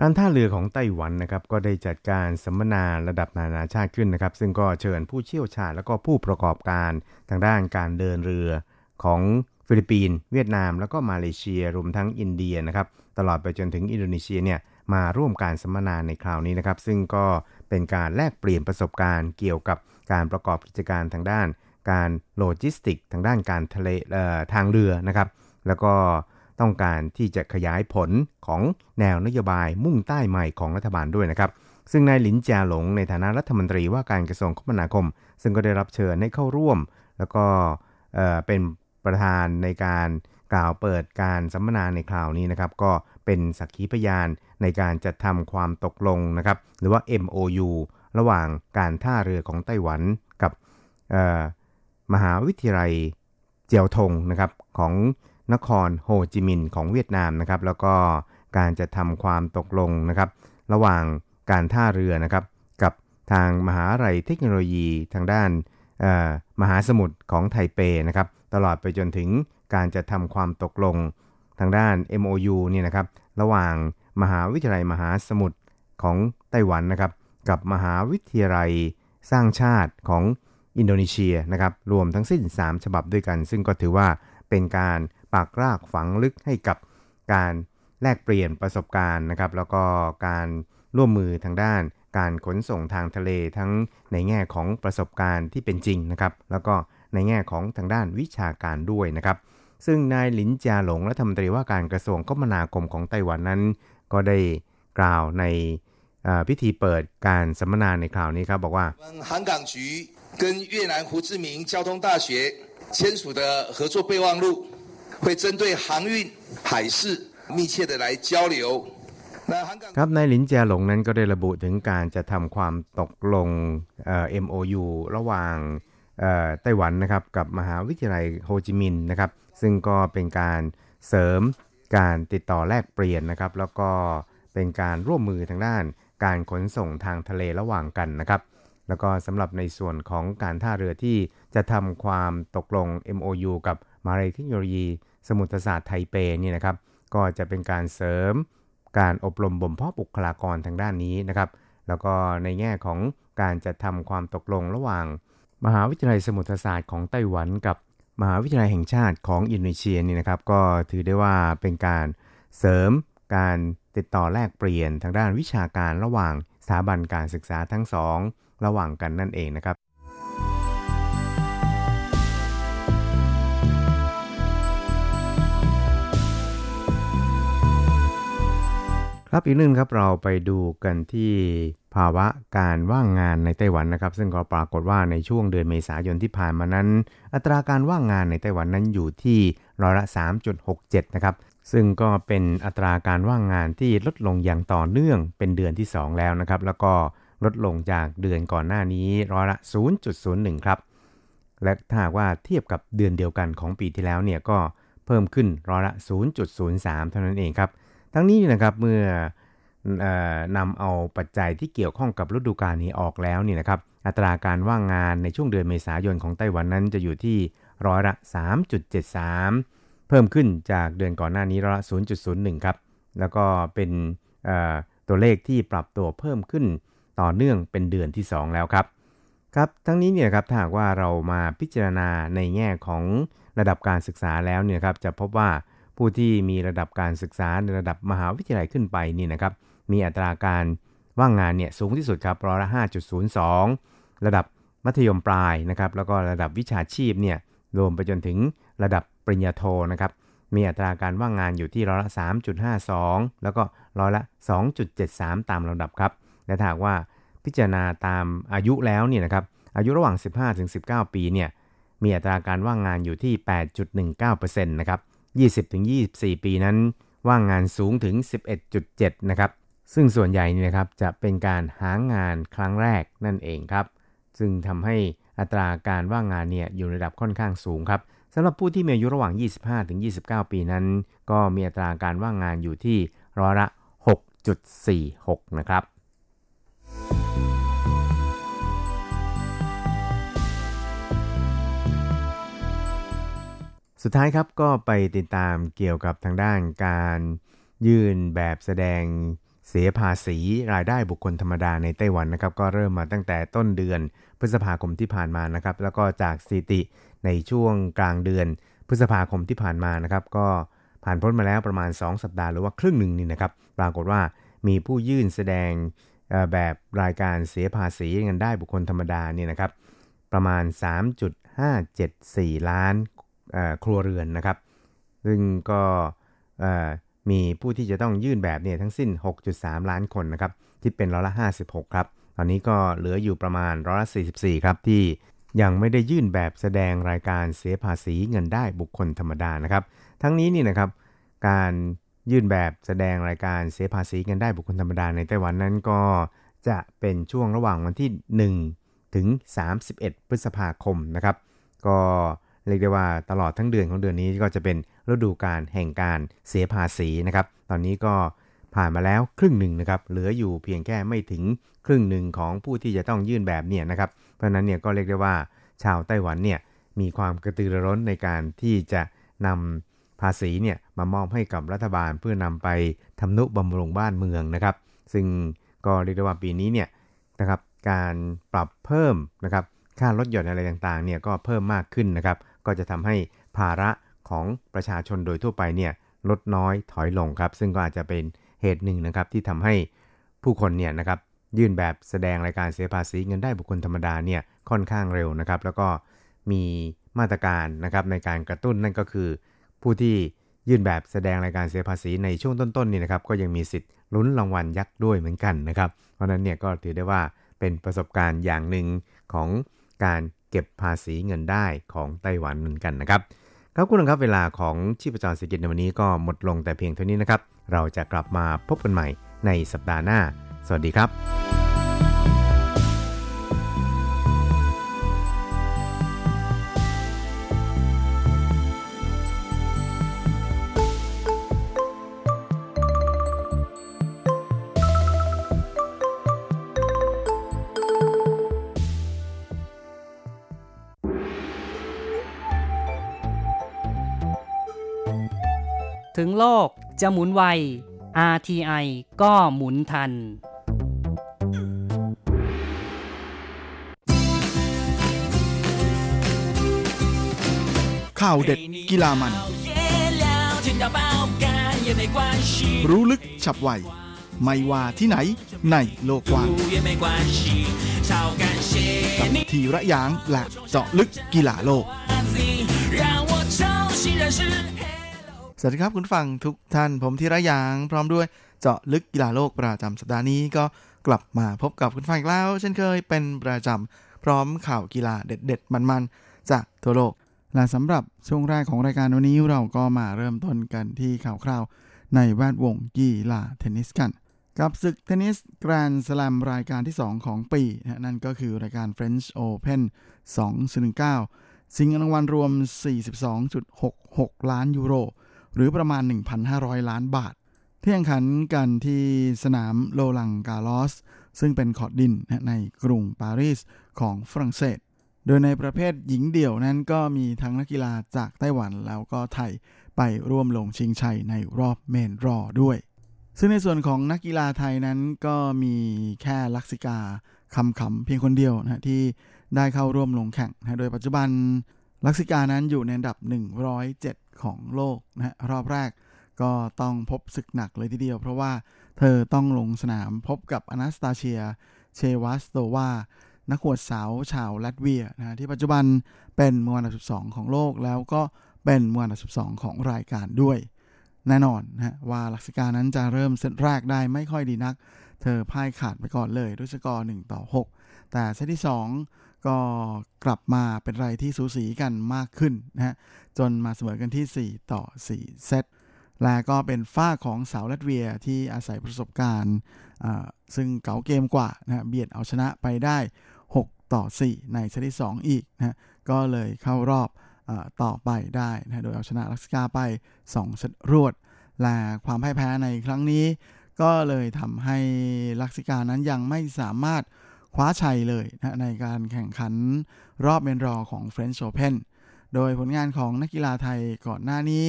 การท่าเรือของไต้หวันนะครับ ก็ได้จัดการสัมมนาระดับนานาชาติขึ้นนะครับ ซึ่งก็เชิญผู้เชี่ยวชาญ และก็ผู้ประกอบการทางด้านการเดินเรือของฟิลิปปินส์เวียดนาม แล้วก็มาเลเซียรวมทั้งอินเดียนะครับ ตลอดไปจนถึงอินโดนีเซียเนี่ยมาร่วมการสัมมนาในคราวนี้นะครับ ซึ่งก็ เป็นการแลกเปลี่ยนประสบการณ์เกี่ยวกับการประกอบกิจการทางด้าน การโลจิสติกส์ ทางด้านการทะเลทางเรือนะครับ แล้วก็ต้องการที่จะขยายผลของแนวนโยบายมุ่งใต้ใหม่ของรัฐบาลด้วยนะครับ ซึ่งนายหลินจาหลงในฐานะรัฐมนตรีว่าการกระทรวงคมนาคม ซึ่งก็ได้รับเชิญให้เข้าร่วม แล้วก็เป็นประธานในการ กล่าวเปิดการสัมมนาในคราวนี้นะครับ ก็เป็นสักขีพยานในการจัดทำความตกลงนะครับ หรือว่า MOU ระหว่างการท่าเรือของไต้หวันกับมหาวิทยาลัยเจียวทงนะครับของนครโฮจิมินห์ของเวียดนามนะครับ แล้วก็การจะทำความตกลงนะครับ ระหว่างการท่าเรือนะครับ กับทางมหาลัยเทคโนโลยีทางด้านมหาสมุทรของไทเปนะครับ ตลอดไปจนถึง การจะทำความตกลงทางด้าน MOU เนี่ยนะครับระหว่างมหาวิทยาลัยมหาสมุทรของไต้หวันนะครับกับมหาวิทยาลัยสร้างชาติของอินโดนีเซียนะครับรวมทั้งสิ้น 3 ฉบับด้วยกัน ซึ่งก็ถือว่าเป็นการปากรากฝังลึกให้กับการแลกเปลี่ยนประสบการณ์นะครับแล้วก็การร่วมมือทางด้าน การขนส่งทางทะเลทั้งในแง่ของประสบการณ์ที่เป็นจริงนะครับแล้วก็ในแง่ของทางด้านวิชาการด้วยนะครับ ซึ่งนายหลินจาหลงรัฐมนตรีว่าการกระทรวงคมนาคมของไต้หวันนั้น ก็ได้กล่าวในพิธีเปิดการสัมมนาในคราวนี้ครับบอกว่า航港局跟越南胡志明交通大学签署的合作备忘录会针对航运、海事密切的来交流。ครับนายหลินเจียหลงนั้นก็ได้ระบุถึงการจะทำความตกลง MOU ระหว่างไต้หวันนะครับกับมหาวิทยาลัยโฮจิมินห์นะครับ ซึ่งก็เป็นการเสริมการติดต่อแลกเปลี่ยนนะครับ แล้วก็เป็นการร่วมมือทางด้านการขนส่งทางทะเลระหว่างกันนะครับ แล้วก็สำหรับในส่วนของการท่าเรือที่จะทำความตกลง MOU กับมาวิทยาลัยเทคโนโลยี สมุทรศาสตร์ไทเปนี่นะครับ ก็จะเป็นการเสริมการอบรมบ่มเพาะบุคลากรทางด้านนี้นะครับ แล้วก็ในแง่ของการจะทำความตกลงระหว่าง มหาวิทยาลัยสมุทรศาสตร์ของไต้หวันกับ มหาวิทยาลัยแห่งชาติของอินโดนีเซียนี่นะครับก็ถือได้ว่าเป็นการเสริมการติดต่อแลกเปลี่ยนทางด้านวิชาการระหว่างสถาบันการศึกษาทั้งสองระหว่างกันนั่นเองนะครับ ครับอีกหนึ่งครับเราไปดูกันที่ภาวะการว่างงานในไต้หวันนะครับ ซึ่งก็ปรากฏว่าในช่วงเดือนเมษายนที่ผ่านมานั้น อัตราการว่างงานในไต้หวันนั้นอยู่ที่ร้อยละ 3.67 นะครับ ซึ่งก็เป็นอัตราการว่างงานที่ลดลงอย่างต่อเนื่องเป็นเดือนที่ 2 แล้วนะครับ แล้วก็ลดลงจากเดือนก่อนหน้านี้ร้อยละ 0.01 ครับ และถ้าหากว่าเทียบกับเดือนเดียวกันของปีที่แล้วเนี่ยก็เพิ่มขึ้นร้อยละ 0.03 เท่านั้นเองครับ ทั้งนี้นะครับเมื่อออนำเอาปัจจัยที่เกี่ยวข้องกับฤดูกาลนี้ออกแล้วนี่นะครับอัตราการว่างงานในช่วงเดือนเมษายนของไต้หวันนั้นจะอยู่ที่ร้อยละ 3.73 เพิ่มขึ้นจากเดือนก่อนหน้านี้ร้อยละ 0.01 ครับแล้วก็เป็นตัวเลขที่ปรับตัวเพิ่มขึ้นต่อเนื่องเป็นเดือนที่ 2 แล้วครับครับทั้งนี้เนี่ยครับถ้าหากว่าเรามาพิจารณาในแง่ของระดับการศึกษาแล้วเนี่ยครับจะพบว่า ผู้ที่มีระดับการศึกษาในระดับมหาวิทยาลัยขึ้นไปนี่นะครับ มีอัตราการว่างงานเนี่ยสูงที่สุดครับร้อยละ 5.02 ระดับมัธยมปลายนะครับ แล้วก็ระดับวิชาชีพเนี่ยรวมไปจนถึงระดับปริญญาโทนะครับ มีอัตราการว่างงานอยู่ที่ร้อยละ 3.52 แล้วก็ร้อยละ 2.73 ตามลำดับครับ และถ้าว่าพิจารณาตามอายุแล้วเนี่ยนะครับ อายุระหว่าง 15-19 ปีเนี่ย มีอัตราการว่างงานอยู่ที่ 8.19%นะครับ 20-24 ปีนั้น ว่างงานสูงถึง 11.7 นะครับ ซึ่งส่วนใหญ่นี่นะครับจะเป็นการหางานครั้งแรกนั่นเองครับ ซึ่งทำให้อัตราการว่างงานเนี่ยอยู่ในระดับค่อนข้างสูงครับสำหรับผู้ที่มีอายุระหว่าง 25-29 ปีนั้น ก็มีอัตราการว่างงานอยู่ที่ร้อยละ 6.46 นะครับ สุดท้ายครับก็ไปติดตามเกี่ยวกับทางด้านการยื่นแบบแสดงเสียภาษีรายได้บุคคลธรรมดาในไต้หวันนะครับ ก็เริ่มมาตั้งแต่ต้นเดือนพฤษภาคมที่ผ่านมานะครับ แล้วก็จากสถิติในช่วงกลางเดือนพฤษภาคมที่ผ่านมานะครับ ก็ผ่านพ้นมาแล้วประมาณ 2 สัปดาห์หรือว่าครึ่งหนึ่งนี่นะครับ ปรากฏว่ามีผู้ยื่นแสดงแบบรายการเสียภาษีเงินได้บุคคลธรรมดาเนี่ยนะครับ ประมาณ 3.574 ล้าน ครัวเรือนนะครับ ซึ่งก็มีผู้ที่จะต้องยื่นแบบเนี่ยทั้งสิ้น 6.3 ล้านคนนะครับ ที่เป็นร้อยละ 56 ครับ ตอนนี้ก็เหลืออยู่ประมาณร้อยละ 44 ครับที่ยังไม่ได้ยื่นแบบแสดงรายการเสียภาษีเงินได้บุคคลธรรมดานะครับ ทั้งนี้นี่นะครับ การยื่นแบบแสดงรายการเสียภาษีเงินได้บุคคลธรรมดาในไต้หวันนั้นก็จะเป็นช่วงระหว่างวันที่ 1 ถึง 31 พฤษภาคมนะครับ ก็ เรียกได้ว่าตลอดทั้งเดือนของเดือนนี้ก็จะเป็นฤดูการแห่งการเสียภาษีนะครับ ตอนนี้ก็ผ่านมาแล้วครึ่งหนึ่งนะครับ เหลืออยู่เพียงแค่ไม่ถึงครึ่งหนึ่งของผู้ที่จะต้องยื่นแบบเนี่ยนะครับ เพราะนั้นเนี่ยก็เรียกได้ว่าชาวไต้หวันเนี่ยมีความกระตือรือร้นในการที่จะนำภาษีเนี่ยมามอบให้กับรัฐบาลเพื่อนำไปทำนุบำรุงบ้านเมืองนะครับ ซึ่งก็เรียกได้ว่าปีนี้เนี่ยนะครับการปรับเพิ่มนะครับค่าลดหย่อนอะไรต่างๆเนี่ยก็เพิ่มมากขึ้นนะครับ ก็จะทำให้ภาระของประชาชนโดยทั่วไปเนี่ยลดน้อยถอยลงครับ ซึ่งก็อาจจะเป็นเหตุหนึ่งนะครับที่ทำให้ผู้คนเนี่ยนะครับยื่นแบบแสดงรายการเสียภาษีเงินได้บุคคลธรรมดาเนี่ยค่อนข้างเร็วนะครับ แล้วก็มีมาตรการนะครับในการกระตุ้นนั่นก็คือ ผู้ที่ยื่นแบบแสดงรายการเสียภาษีในช่วงต้นๆนี่นะครับ ก็ยังมีสิทธิ์ลุ้นรางวัลยักษ์ด้วยเหมือนกันนะครับ เพราะนั้นเนี่ยก็ถือได้ว่าเป็นประสบการณ์อย่างหนึ่งของการ เก็บภาษีเงินได้ของไต้หวันเหมือนกันนะครับครับคุณครับเวลาของชีพจรเศรษฐกิจในวันนี้ก็หมดลงแต่เพียงเท่านี้นะครับ เราจะกลับมาพบกันใหม่ในสัปดาห์หน้า สวัสดีครับ ถึงโลกจะหมุนไว RTI ก็หมุนทัน ข่าวเด็ดกีฬามัน รู้ลึกฉับไว ไม่ว่าที่ไหนในโลกกว้างกับทีระยางและเจาะลึกกีฬาโลก สวัสดีครับคุณฟังทุกท่านผมธีระยางพร้อมด้วยเจาะลึกกีฬาโลกประจำสัปดาห์นี้ก็กลับมาพบกับคุณฟังอีกแล้ว เช่นเคยเป็นประจำพร้อมข่าวกีฬาเด็ด ๆ มันๆ จากทั่วโลก และสำหรับช่วงแรกของรายการวันนี้เราก็มาเริ่มต้นกันที่ข่าวคราวในแวดวงกีฬาเทนนิสกัน กับศึกเทนนิสแกรนด์สแลมรายการที่ 2 ของปีนะนั่นก็คือรายการ French Open 2019 สิงรางวัลรวม 42.66 ล้านยูโร หรือประมาณ 1,500 ล้านบาท ที่แข่งขันกันที่สนามโลลังกาลอส ซึ่งเป็นขอดดินในกรุงปารีสของฝรั่งเศส โดยในประเภทหญิงเดี่ยวนั้นก็มีทั้งนักกีฬาจากไต้หวันแล้วก็ไทยไปร่วมลงชิงชัยในรอบเมนรอด้วย ซึ่งในส่วนของนักกีฬาไทยนั้นก็มีแค่ลักษิกาคำขำเพียงคนเดียวนะที่ได้เข้าร่วมลงแข่งนะโดยปัจจุบัน ลักษิกานั้นอยู่ในอันดับ 107 ของโลกนะรอบแรกก็ต้องพบศึกหนักเลยทีเดียว เพราะว่าเธอต้องลงสนามพบกับอนาสตาเชีย เชวัสโตวา นักขวดสาวชาวลัตเวียนะที่ปัจจุบันเป็นมืออันดับ 12 ของโลกแล้วก็เป็นมืออันดับ 12 ของรายการด้วย แน่นอนนะว่าลักษิกานั้นจะเริ่มเซตแรกได้ไม่ค่อยดีนัก เธอพ่ายขาดไปก่อนเลยด้วยสกอร์1ต่อ 6 แต่เซตที่ 2 ก็กลับมาเป็นไรที่สูสีกันมากขึ้นนะฮะจนมาเสมอกันที่ 4 ต่อ 4 เซตและก็เป็นฝ้าของสาวลัตเวียที่อาศัยประสบการณ์ซึ่งเก๋าเกมกว่านะเบียดเอาชนะไปได้ 6 ต่อ 4 ในเซตที่ 2 อีกนะก็เลยเข้ารอบอต่อไปได้นะโดยเอาชนะลักซิกาไป 2 เซตรวด และความพ่ายแพ้ในครั้งนี้ ก็เลยทำให้ลักซิกานั้นยังไม่สามารถ คว้าชัยเลยนะในการแข่งขันรอบเมนรอของ French Open โดยผลงานของนักกีฬาไทยก่อนหน้านี้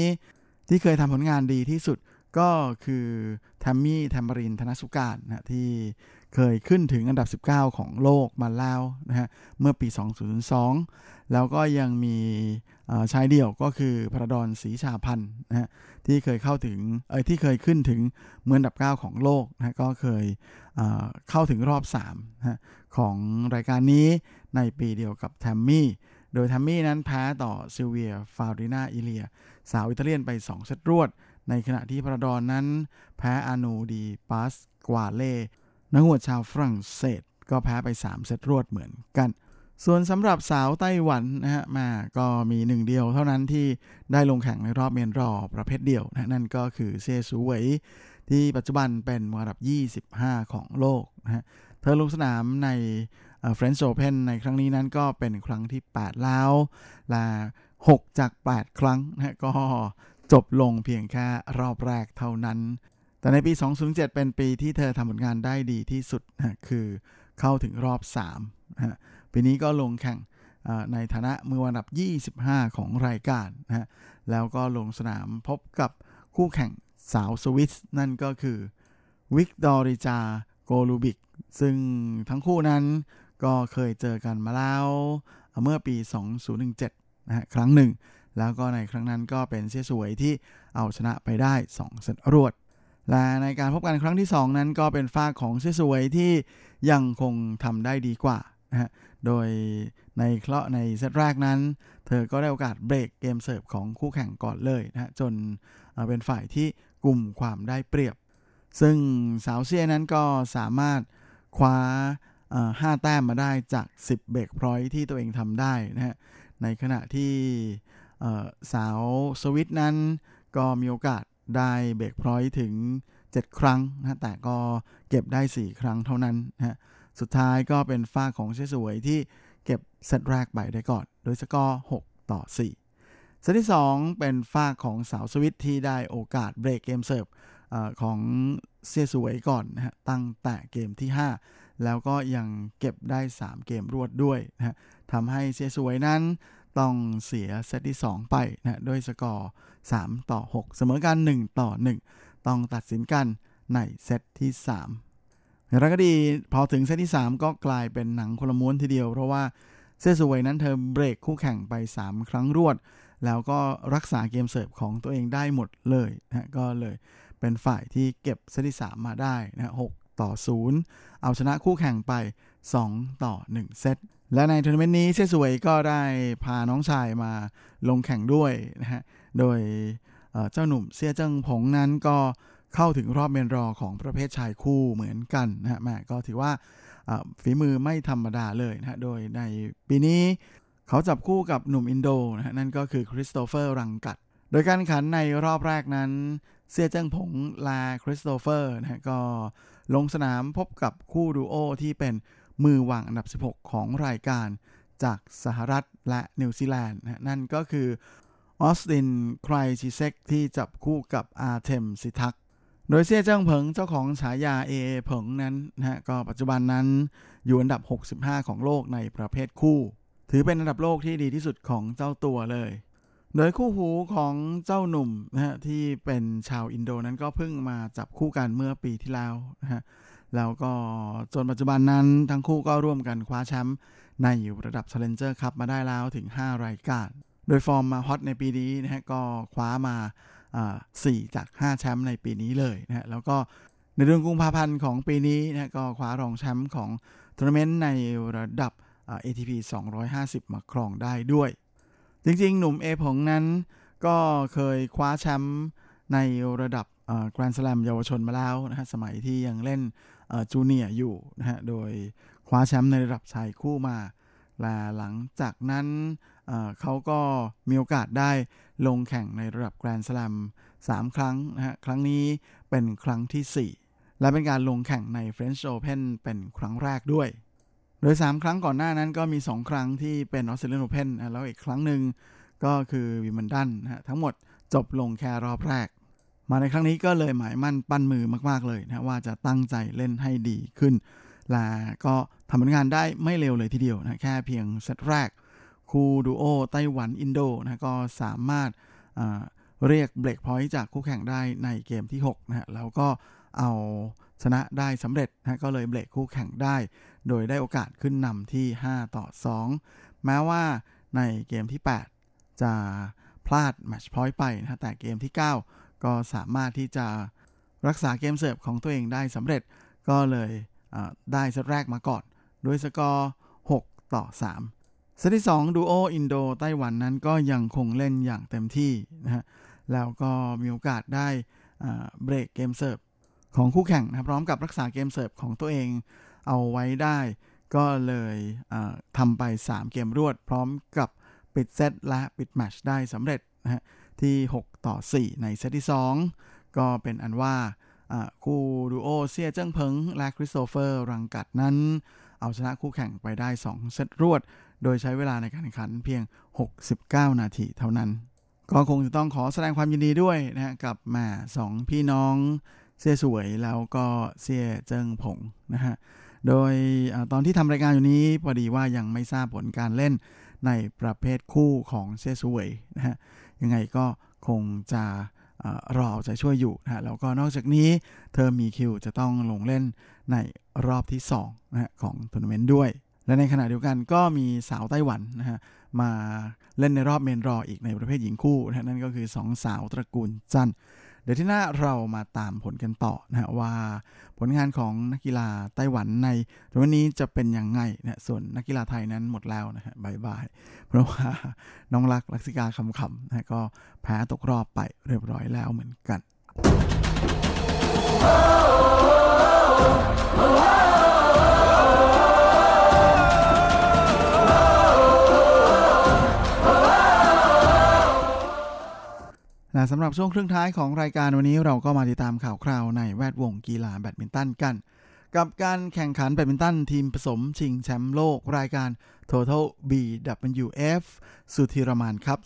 ที่เคยทำผลงานดีที่สุดก็คือ แทมมี่แทมบรินธนสุการนะที่ เคยขึ้นถึงอันดับ 19 ของโลกมาแล้วนะฮะเมื่อปี 2002 แล้วก็ยังมีชายเดี่ยวก็คือพระดอนศรีชาพันธ์นะฮะที่เคยเข้าถึงเอ้ยที่เคยขึ้นถึงเมืออันดับ 9 ของโลกนะก็เคยเข้าถึงรอบ3นะของรายการนี้ในปีเดียวกับแทมมี่ โดยแทมมี่นั้นแพ้ต่อซิลเวียฟารินาอิเลีย สาวอิตาเลียนไป 2 เซตรวด ในขณะที่พระดอนนั้นแพ้อานูดีปัสกวาเล่ นักหวดชาวฝรั่งเศสก็แพ้ไป 3 เซตรวดเหมือนกัน ส่วนสำหรับสาวไต้หวันนะฮะมาก็มีหนึ่งเดียวเท่านั้นที่ได้ลงแข่งในรอบเมนรอประเภทเดียวนะนั่นก็คือเซซูเวยที่ปัจจุบันเป็นมืออันดับ 25 ของโลกนะฮะเธอลงสนามในเฟรนช์โอเพนในครั้งนี้นั้นก็เป็นครั้งที่ 8 แล้วละ6จาก 8 ครั้งนะก็จบลงเพียงแค่รอบแรกเท่านั้น แต่ในปี 2007 เป็นปีที่เธอทำผลงานได้ดีที่สุดนะคือเข้าถึงรอบ3นะปีนี้ก็ลงแข่งในฐานะมือวันดับ 25 ของรายการนะฮะแล้วก็ลงสนามพบกับคู่แข่งสาวสวิสนั่นก็คือวิกตอริจาโกลูบิก ซึ่งทั้งคู่นั้นก็เคยเจอกันมาแล้ว เมื่อปี 2017นะฮะครั้งหนึ่ง แล้วก็ในครั้งนั้นก็เป็นเสียสวยที่เอาชนะไปได้ 2 เซตรวด และในการพบกันครั้งที่ 2 นั้นก็เป็นฝ้าของเสียสวยที่ยังคงทำได้ดีกว่านะฮะ โดยในเคราะห์ในเซตแรกนั้น เธอก็ได้โอกาสเบรกเกมเสิร์ฟของคู่แข่งก่อนเลยนะฮะ จนเป็นฝ่ายที่กลุ่มความได้เปรียบ ซึ่งสาวเซียนั้นก็สามารถคว้าห้าแต้มมาได้จาก 10 เบรกพอยที่ตัวเองทำได้นะฮะ ในขณะที่สาวสวิตนั้นก็มีโอกาส ได้เบรกพอยถึง 7 ครั้งนะแต่ก็เก็บได้ 4 ครั้งเท่านั้นนะสุดท้ายก็เป็นฝ้าของเชสวยที่เก็บเซตแรกไปได้ก่อน โดยสกอร์ 6 ต่อ 4 เซตที่ 2 เป็นฝ้าของสาวสวิตที่ได้โอกาสเบรกเกมเซิร์ฟของเซียสวยก่อนนะฮะตั้งแต่เกมที่ 5 แล้วก็ยังเก็บได้ 3 เกมรวดด้วยนะทำให้เซียสวยนั้น ต้องเสียเซตที่ 2 ไปนะด้วยสกอร์ 3 ต่อ 6 เสมอกัน 1 ต่อ 1 ต้องตัดสินกันในเซตที่ 3อย่างไรก็ดีพอถึงเซตที่ 3 ก็กลายเป็นหนังคนละม้วนทีเดียว เพราะว่าเซซูเวยนั้นเธอเบรกคู่แข่งไป 3 ครั้งรวด แล้วก็รักษาเกมเสิร์ฟของตัวเองได้หมดเลยนะก็เลยเป็นฝ่ายที่เก็บเซตที่ 3 มาได้นะ6ต่อ 0 เอาชนะคู่แข่งไป 2 ต่อ 1 เซต และในทัวร์นาเมนต์นี้เซซวยก็ได้พาน้องชายมาลงแข่งด้วยนะฮะ โดยเจ้าหนุ่มเซียเจิ้งผงนั้นก็เข้าถึงรอบ main draw ของประเภทชายคู่เหมือนกันนะฮะแหมก็ถือว่าฝีมือไม่ธรรมดาเลยนะฮะ โดยในปีนี้เขาจับคู่กับหนุ่มอินโดนะฮะนั่นก็คือคริสโตเฟอร์รังกัด โดยการแข่งขันในรอบแรกนั้น เซี่ยเจิ้งเผิงและคริสโตเฟอร์นะฮะก็ลงสนามพบกับคู่ดูโอที่เป็น มือวางอันดับ 16 ของรายการจากสหรัฐและนิวซีแลนด์นั่นก็คือออสตินไครชิเซกที่จับคู่กับอาเทมสิทัก โดยเซี่ยเจิ้งเผิงเจ้าของฉายาเอเผิงนั้นนะฮะก็ปัจจุบันนั้นอยู่อันดับ 65 ของโลกในประเภทคู่ ถือเป็นอันดับโลกที่ดีที่สุดของเจ้าตัวเลย โดยคู่หูของเจ้าหนุ่มนะฮะที่เป็นชาวอินโดนั้นก็เพิ่งมาจับคู่กันเมื่อปีที่แล้วนะฮะ แล้วก็จนปัจจุบันนั้นทั้งคู่ก็ร่วมกันคว้าแชมป์ในระดับ Challenger ครับมาได้แล้วถึง 5 รายการ โดยฟอร์มมาฮอตในปีนี้นะฮะก็คว้ามา 4 จาก 5 แชมป์ในปีนี้เลยนะฮะแล้วก็ในเดือนกุมภาพันธ์ของปีนี้นะฮะก็คว้ารองแชมป์ของทัวร์นาเมนต์ในระดับ ATP 250 มาครองได้ด้วย จริงๆ หนุ่มเอผงนั้นก็เคยคว้าแชมป์ในระดับแกรนด์สแลมเยาวชนมาแล้วนะฮะสมัยที่ยังเล่น จูเนียอยู่นะฮะ โดยคว้าแชมป์ในระดับชายคู่มาและหลังจากนั้นเขาก็มีโอกาสได้ลงแข่งในระดับแกรนด์สแลม3 ครั้งนะฮะ ครั้งนี้เป็นครั้งที่ 4 และเป็นการลงแข่งใน French Open เป็นครั้งแรกด้วย โดย 3 ครั้งก่อนหน้านั้นก็มี 2 ครั้งที่เป็นออสเตรเลียนโอเพนแล้วอีกครั้งหนึ่งก็คือวิมเบิลดันนะฮะ ทั้งหมดจบลงแค่รอบแรก มาในครั้งนี้ก็เลยหมายมั่นปั้นมือมาก ๆ เลยนะว่าจะตั้งใจเล่นให้ดีขึ้น และก็ทำผลงานได้ไม่เร็วเลยทีเดียวนะแค่เพียงเซตแรก คู่ดูโอไต้หวันอินโดนะก็สามารถเรียกเบรกพอยต์จากคู่แข่งได้ในเกมที่6นะฮะแล้วก็เอาชนะได้สำเร็จนะก็เลยเบรกคู่แข่งได้ โดยได้โอกาสขึ้นนำที่ 5 ต่อ 2 แม้ว่าในเกมที่ 8 จะพลาดแมชพอยต์ไปนะแต่เกมที่ 9 ก็สามารถที่จะรักษาเกมเสิร์ฟของตัวเองได้สำเร็จก็เลยได้เซตแรกมาก่อน ด้วยสกอร์ 6 ต่อ 3 เซตที่ 2 ดูโออินโดไต้หวันนั้นก็ยังคงเล่นอย่างเต็มที่นะฮะแล้วก็มีโอกาสได้เบรกเกมเสิร์ฟของคู่แข่งนะพร้อมกับรักษาเกมเสิร์ฟของตัวเองเอาไว้ได้ ก็เลยทำไป 3 เกมรวด พร้อมกับปิดเซตและปิดแมตช์ได้สำเร็จนะฮะที่ 6 ต่อ 4 ในเซตที่ 2 ก็เป็นอันว่าคู่ดูโอเซียเจิ้งเพิงและคริสโตเฟอร์รังกัดนั้น เอาชนะคู่แข่งไปได้ 2 เซตรวด โดยใช้เวลาในการแข่งขันเพียง 69 นาทีเท่านั้น ก็คงจะต้องขอแสดงความยินดีด้วยนะกับแม่สองพี่น้องเซียสวยแล้วก็เซียเจิ้งผงนะฮะ โดยอตอนที่ทำรายการอยู่นี้พอดีว่ายังไม่ทราบผลการเล่นในประเภทคู่ของเซียสวยนะฮะ ยังไงก็คงจะรอใจช่วยอยู่นะแล้วก็นอกจากนี้เธอมีคิวจะต้องลงเล่นในรอบที่2นะของทัวร์นาเมนต์ด้วย และในขณะเดียวกันก็มีสาวไต้หวันนะฮะมาเล่นในรอบเมนรออีกในประเภทหญิงคู่นะนั่นก็คือ 2 สาวตระกูลจัน เดี๋ยวที่หน้าเรามาตามผลกันต่อนะฮะว่าผลงานของนักกีฬาไต้หวันในวันนี้จะเป็นยังไงนะส่วนนักกีฬาไทยนั้นหมดแล้วนะฮะบายบาย เพราะว่าน้องรักลักษิกาคำคำนะก็แพ้ตกรอบไปเรียบร้อยแล้วเหมือนกัน oh, oh, oh, oh. สำหรับช่วงครึ่งท้ายของรายการวันนี้เราก็มาติดตามข่าวคราวในแวดวงกีฬาแบดมินตันกัน กับการแข่งขันแบดมินตันทีมผสมชิงแชมป์โลกรายการ Total BWF Sudirman Cup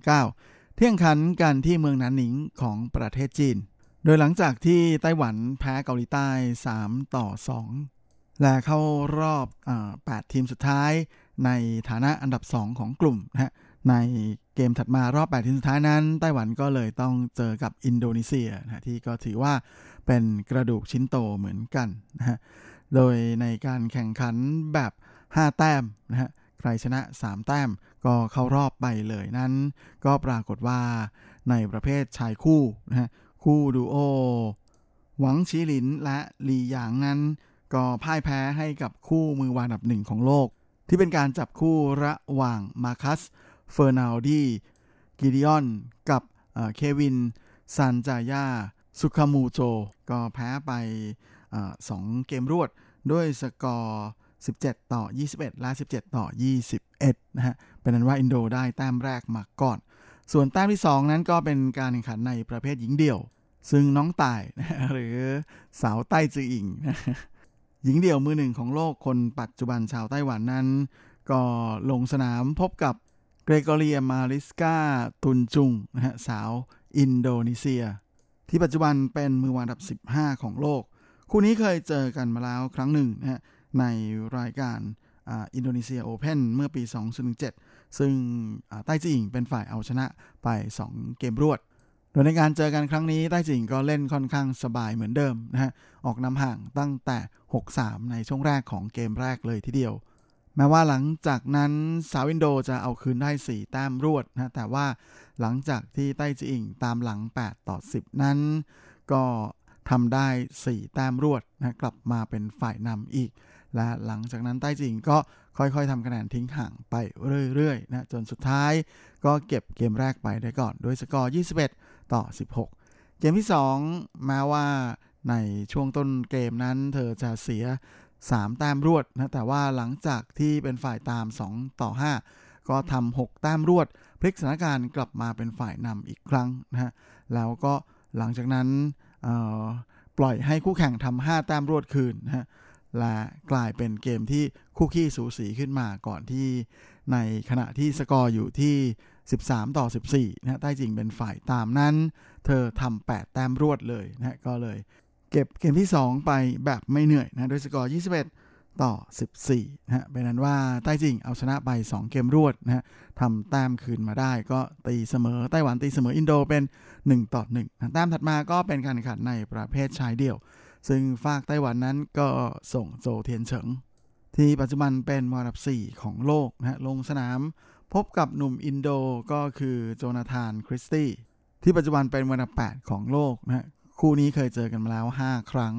2019 แข่งขันกันที่เมืองหนานหนิงของประเทศจีน โดยหลังจากที่ไต้หวันแพ้เกาหลีใต้ 3 ต่อ 2 และเข้ารอบ 8ทีมสุดท้ายในฐานะอันดับ 2 ของกลุ่มนะฮะในเกมถัดมารอบ 8 ทีมสุดท้ายนั้น ไต้หวันก็เลยต้องเจอกับอินโดนีเซียนะที่ก็ถือว่าเป็นกระดูกชิ้นโตเหมือนกันนะฮะโดยในการแข่งขันแบบ 5 แต้มนะฮะใครชนะ 3 แต้มก็เข้ารอบไปเลยนั้น ก็ปรากฏว่าในประเภทชายคู่นะฮะคู่ดูโอ หวังชีหลินและหลีหยางนั้น ก็พ่ายแพ้ให้กับคู่มือวางอันดับหนึ่งของโลก ที่เป็นการจับคู่ระหว่างมาคัส เฟอร์นาลดีกิดิออน กับเควินซันจายาสุคามุลโจ ก็แพ้ไปสองเกมรวดด้วยสกอร์ 17 ต่อ 21 และ 17 ต่อ 21 นะฮะ เป็นอันว่าอินโดได้แต้มแรกมาก่อน ส่วนแต้มที่ 2 นั้นก็เป็นการแข่งขันในประเภทหญิงเดี่ยว ซึ่งน้องต่ายหรือสาวไต้จืออิง หญิงเดี่ยวมือหนึ่งของโลกคนปัจจุบันชาวไต้หวันนั้น ก็ลงสนามพบกับ เกรกอเรียมาริสกาตุนจุงนะฮะสาวอินโดนีเซีย ที่ปัจจุบันเป็นมือวางอันดับ 15 ของโลก คู่นี้เคยเจอกันมาแล้วครั้งหนึ่งนะฮะในรายการอินโดนีเซียโอเพนเมื่อปี 2017 ซึ่งไต้จืออิงเป็นฝ่ายเอาชนะไป 2 เกมรวด โดยในการเจอกันครั้งนี้ไต้จืออิงก็เล่นค่อนข้างสบายเหมือนเดิมนะฮะ ออกนำห่างตั้งแต่ 6-3 ในช่วงแรกของเกมแรกเลยทีเดียว แม้ว่าหลังจากนั้นสาวินโดจะเอาคืนได้ 4 แต้มรวดนะแต่ว่าหลังจากที่ใต้จีอิงตามหลัง 8 ต่อ 10 นั้น ก็ทำได้ 4 แต้มรวดนะกลับมาเป็นฝ่ายนำอีก และหลังจากนั้นใต้จิงก็ค่อยๆทำคะแนนทิ้งห่างไปเรื่อยๆนะจนสุดท้ายก็เก็บเกมแรกไปได้ก่อนโดยสกอร์ 21 ต่อ 16 เกมที่ 2 แม้ว่าในช่วงต้นเกมนั้นเธอจะเสีย 3 แต้มรวดนะแต่ว่าหลังจากที่เป็นฝ่ายตาม 2 ต่อ 5 ก็ทำ6แต้มรวด พลิกสถานการณ์กลับมาเป็นฝ่ายนำอีกครั้งนะฮะแล้วก็หลังจากนั้นปล่อยให้คู่แข่งทำห้าแต้มรวดคืนนะฮะและกลายเป็นเกมที่คู่ขี้สูสีขึ้นมาก่อนที่ในขณะที่สกอร์อยู่ที่ 13 ต่อ 14นะฮะใต้จริงเป็นฝ่ายตามนั้น เธอทำ8แต้มรวดเลยนะก็เลย เก็บเกมที่ 2 ไปแบบไม่เหนื่อยนะโดยสกอร์ 21 ต่อ 14นะฮะเป็นนั้นว่าใต้จริงเอาชนะไป 2 เกมรวดนะฮะทำแต้มคืนมาได้ก็ตีเสมอไต้หวันตีเสมออินโดเป็น 1 ต่อ1นะแต้มถัดมาก็เป็นการแข่งขันในประเภทชายเดี่ยว ซึ่งฝากไต้หวันนั้นก็ส่งโจเทียนเฉิง ที่ปัจจุบันเป็นมรัดับ4 ของโลกนะฮะลงสนามพบกับหนุ่มอินโดก็คือโจนาธานคริสตี้ที่ปัจจุบันเป็นมรัดับ8ของโลกนะฮะ คู่นี้เคยเจอกันมาแล้ว 5 ครั้ง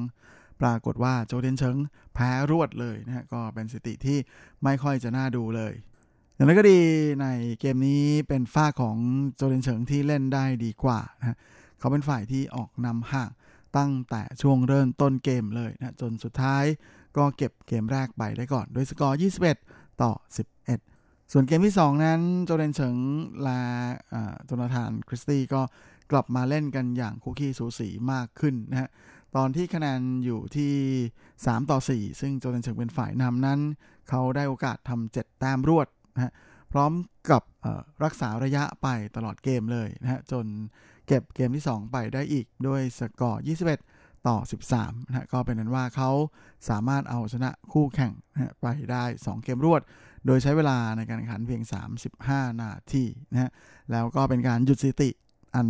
ปรากฏว่าโจเทียนเฉิงแพ้รวดเลยนะฮะก็เป็นสถิติที่ไม่ค่อยจะน่าดูเลย อย่างไรก็ดีในเกมนี้เป็นฝ้าของโจเดนเฉิงที่เล่นได้ดีกว่านะเขาเป็นฝ่ายที่ออกนำห่างตั้งแต่ช่วงเริ่มต้นเกมเลยนะจนสุดท้ายก็เก็บเกมแรกไปได้ก่อนโดยสกอร์ 21 ต่อ 11 ส่วนเกมที่ 2 นั้น โจเดนเฉิงและโจนาธานคริสตี้ก็ กลับมาเล่นกันอย่างคุกกี้สูสีมากขึ้นนะฮะตอนที่คะแนนอยู่ที่ 3 ต่อ 4 ซึ่งโจเดนเฉิงเป็นฝ่ายนำนั้น เขาได้โอกาสทำ7แต้มรวดนะฮะพร้อมกับรักษาระยะไปตลอดเกมเลยนะฮะจนเก็บเกมที่ 2 ไปได้อีกด้วยสกอร์ 21 ต่อ 13นะฮะก็เป็นนั้นว่าเขาสามารถเอาชนะคู่แข่งนะไปได้ 2 เกมรวด โดยใช้เวลาในการแข่งขันเพียง 35 นาทีนะฮะแล้วก็เป็นการหยุดสถิติ อัน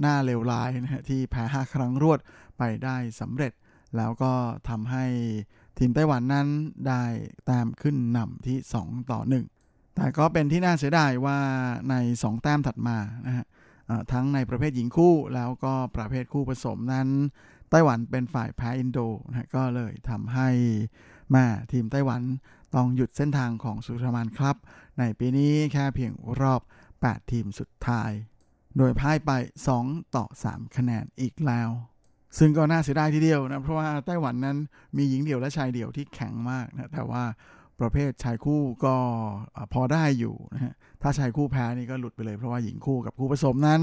หน้าเลวร้ายนะฮะที่แพ้ 5 ครั้งรวดไปได้สำเร็จ แล้วก็ทำให้ทีมไต้หวันนั้นได้แต้มขึ้นนำที่ 2 ต่อ 1 แต่ก็เป็นที่น่าเสียดายว่าใน 2 แต้มถัดมานะฮะทั้งในประเภทหญิงคู่แล้วก็ประเภทคู่ผสมนั้น ไต้หวันเป็นฝ่ายแพ้อินโดนะก็เลยทำให้แม่ทีมไต้หวันต้องหยุดเส้นทางของสุธรมานครับ ในปีนี้แค่เพียงรอบ 8 ทีมสุดท้าย โดยพ่ายไป 2 ต่อ 3 คะแนนอีกแล้ว ซึ่งก็น่าเสียดายทีเดียวนะ เพราะว่าไต้หวันนั้นมีหญิงเดี่ยวและชายเดี่ยวที่แข็งมากนะ แต่ว่าประเภทชายคู่ก็พอได้อยู่นะฮะ ถ้าชายคู่แพ้นี่ก็หลุดไปเลย เพราะว่าหญิงคู่กับคู่ผสมนั้น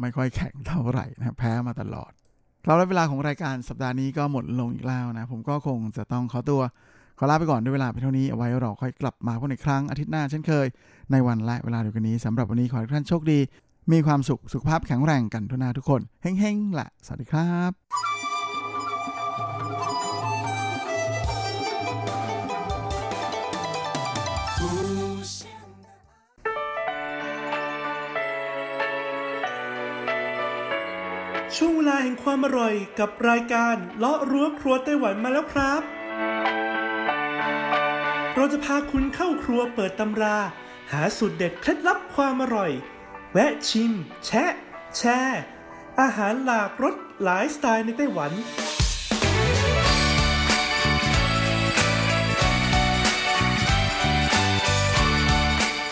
ไม่ค่อยแข็งเท่าไหร่นะแพ้มาตลอดครับและเวลาของรายการสัปดาห์นี้ก็หมดลงอีกแล้วนะ ผมก็คงจะต้องขอตัวขอลาไปก่อนด้วยเวลาไปเท่านี้เอาไว้เราค่อยกลับมาพบในครั้งอาทิตย์หน้าเช่นเคย ในวันและเวลาเดียวกันนี้สำหรับวันนี้ขอให้ท่านโชคดี มีความสุขสุขภาพแข็งแรงกันทุกนาทุกคน เฮ้งๆละสวัสดีครับช่วงเวลาแห่งความอร่อยกับรายการเลาะรั้วครัวไต้หวันมาแล้วครับ เราจะพาคุณเข้าครัวเปิดตำรา หาสูตรเด็ดเคล็ดลับความอร่อย แวะชิม แชะ แชร์อาหารหลากรสหลายสไตล์ในไต้หวัน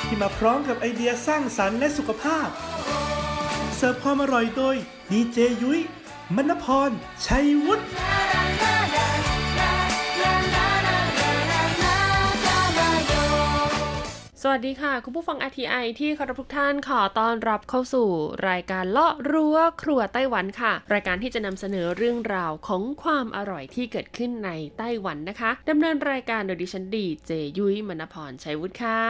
ที่มาพร้อมกับไอเดียสร้างสรรค์และสุขภาพ เสิร์ฟความอร่อยโดยดีเจยุ้ยมณพร ชัยวุฒิ สวัสดีค่ะ คุณผู้ฟัง RTI ที่เคารพทุกท่านขอต้อนรับเข้าสู่รายการเลาะรั้วครัวไต้หวันค่ะ รายการที่จะนำเสนอเรื่องราวของความอร่อยที่เกิดขึ้นในไต้หวันนะคะดำเนินรายการโดยดิฉันดีเจยุ้ยมณพรชัยวุฒิค่ะ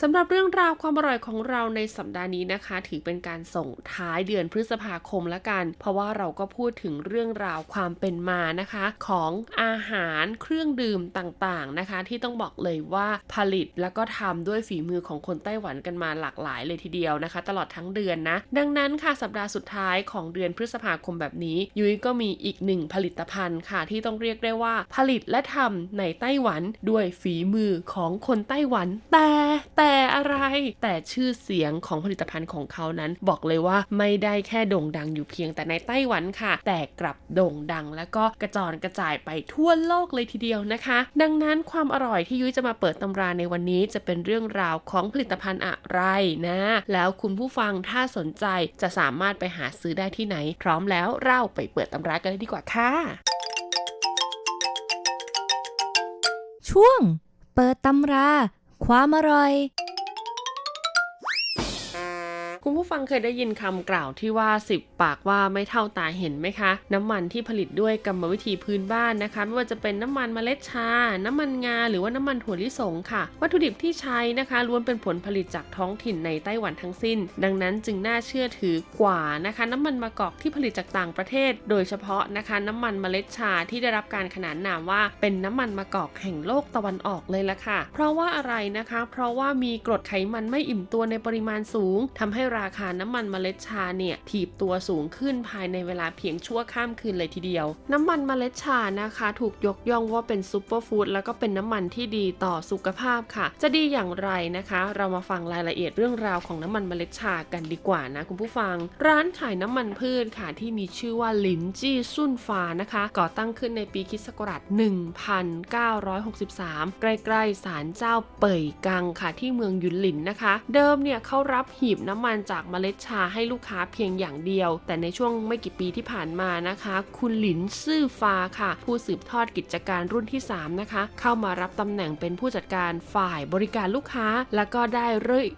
สำหรับเรื่องราวความอร่อยของเราในสัปดาห์นี้นะคะ ถือเป็นการส่งท้ายเดือนพฤษภาคมละกัน เพราะว่าเราก็พูดถึงเรื่องราวความเป็นมานะคะ ของอาหารเครื่องดื่มต่างๆนะคะ ที่ต้องบอกเลยว่าผลิตแล้วก็ทำด้วยวยฝีมือของคนไต้หวันกันมาหลากหลายเลยทีเดียวนะคะ ตลอดทั้งเดือนนะ ดังนั้นค่ะสัปดาห์สุดท้ายของเดือนพฤษภาคมแบบนี้ ยุ้ยก็มีอีกหนึ่งผลิตภัณฑ์ค่ะ ที่ต้องเรียกได้ว่าผลิตและทำในไต้หวันด้วยฝีมือของคนไต้หวัน แต่แต่อะไร แต่ชื่อเสียงของผลิตภัณฑ์ของเขานั้น บอกเลยว่าไม่ได้แค่โด่งดังอยู่เพียงแต่ในไต้หวันค่ะ แต่กลับโด่งดังแล้วก็กระจรกระจายไปทั่วโลกเลยทีเดียวนะคะ ดังนั้นความอร่อยที่ยุ้ยจะมาเปิดตำราในวันนี้จะเป็นเรื่องราวของผลิตภัณฑ์อะไรนะ แล้วคุณผู้ฟังถ้าสนใจจะสามารถไปหาซื้อได้ที่ไหน พร้อมแล้วเราไปเปิดตำรากันเลยดีกว่าค่ะ ช่วง เปิดตำรา ความอร่อย ฟังเคยได้ยินคำกล่าวที่ว่า 10 ปากว่าไม่เท่าตาเห็นไหมคะ น้ำมันที่ผลิตด้วยกรรมวิธีพื้นบ้านนะคะ ไม่ว่าจะเป็นน้ำมันเมล็ดชา น้ำมันงา หรือว่าน้ำมันถั่วลิสงค่ะ วัตถุดิบที่ใช้นะคะล้วนเป็นผลผลิตจากท้องถิ่นในไต้หวันทั้งสิ้น ดังนั้นจึงน่าเชื่อถือกว่านะคะ น้ำมันมะกอกที่ผลิตจากต่างประเทศ โดยเฉพาะนะคะ น้ำมันเมล็ดชาที่ได้รับการขนานนามว่าเป็นน้ำมันมะกอกแห่งโลกตะวันออกเลยละค่ะ เพราะว่าอะไรนะคะ เพราะว่ามีกรดไขมันไม่อิ่มตัวในปริมาณสูงทำให้ราคาน้ำมันเมล็ดชาเนี่ยถีบตัวสูงขึ้นภายในเวลาเพียงชั่วข้ามคืนเลยทีเดียว น้ำมันเมล็ดชานะคะ ถูกยกย่องว่าเป็นซูเปอร์ฟู้ดแล้วก็เป็นน้ำมันที่ดีต่อสุขภาพค่ะ จะดีอย่างไรนะคะ เรามาฟังรายละเอียดเรื่องราวของน้ำมันเมล็ดชากันดีกว่านะคุณผู้ฟัง ร้านขายน้ำมันพืชค่ะที่มีชื่อว่าลินจี้ซุนฟานะคะ ก่อตั้งขึ้นในปีคิศกราช1963 ใกล้ๆศาลเจ้าเป่ยกังค่ะที่เมืองยุนหลินนะคะ เดิมเนี่ยเขารับหีบน้ำมันจากเมล็ดชาให้ลูกค้าเพียงอย่างเดียว แต่ในช่วงไม่กี่ปีที่ผ่านมานะคะ คุณหลินซื่อฟาค่ะ ผู้สืบทอดกิจการรุ่นที่ 3 นะคะ เข้ามารับตำแหน่งเป็นผู้จัดการฝ่ายบริการลูกค้า แล้วก็ได้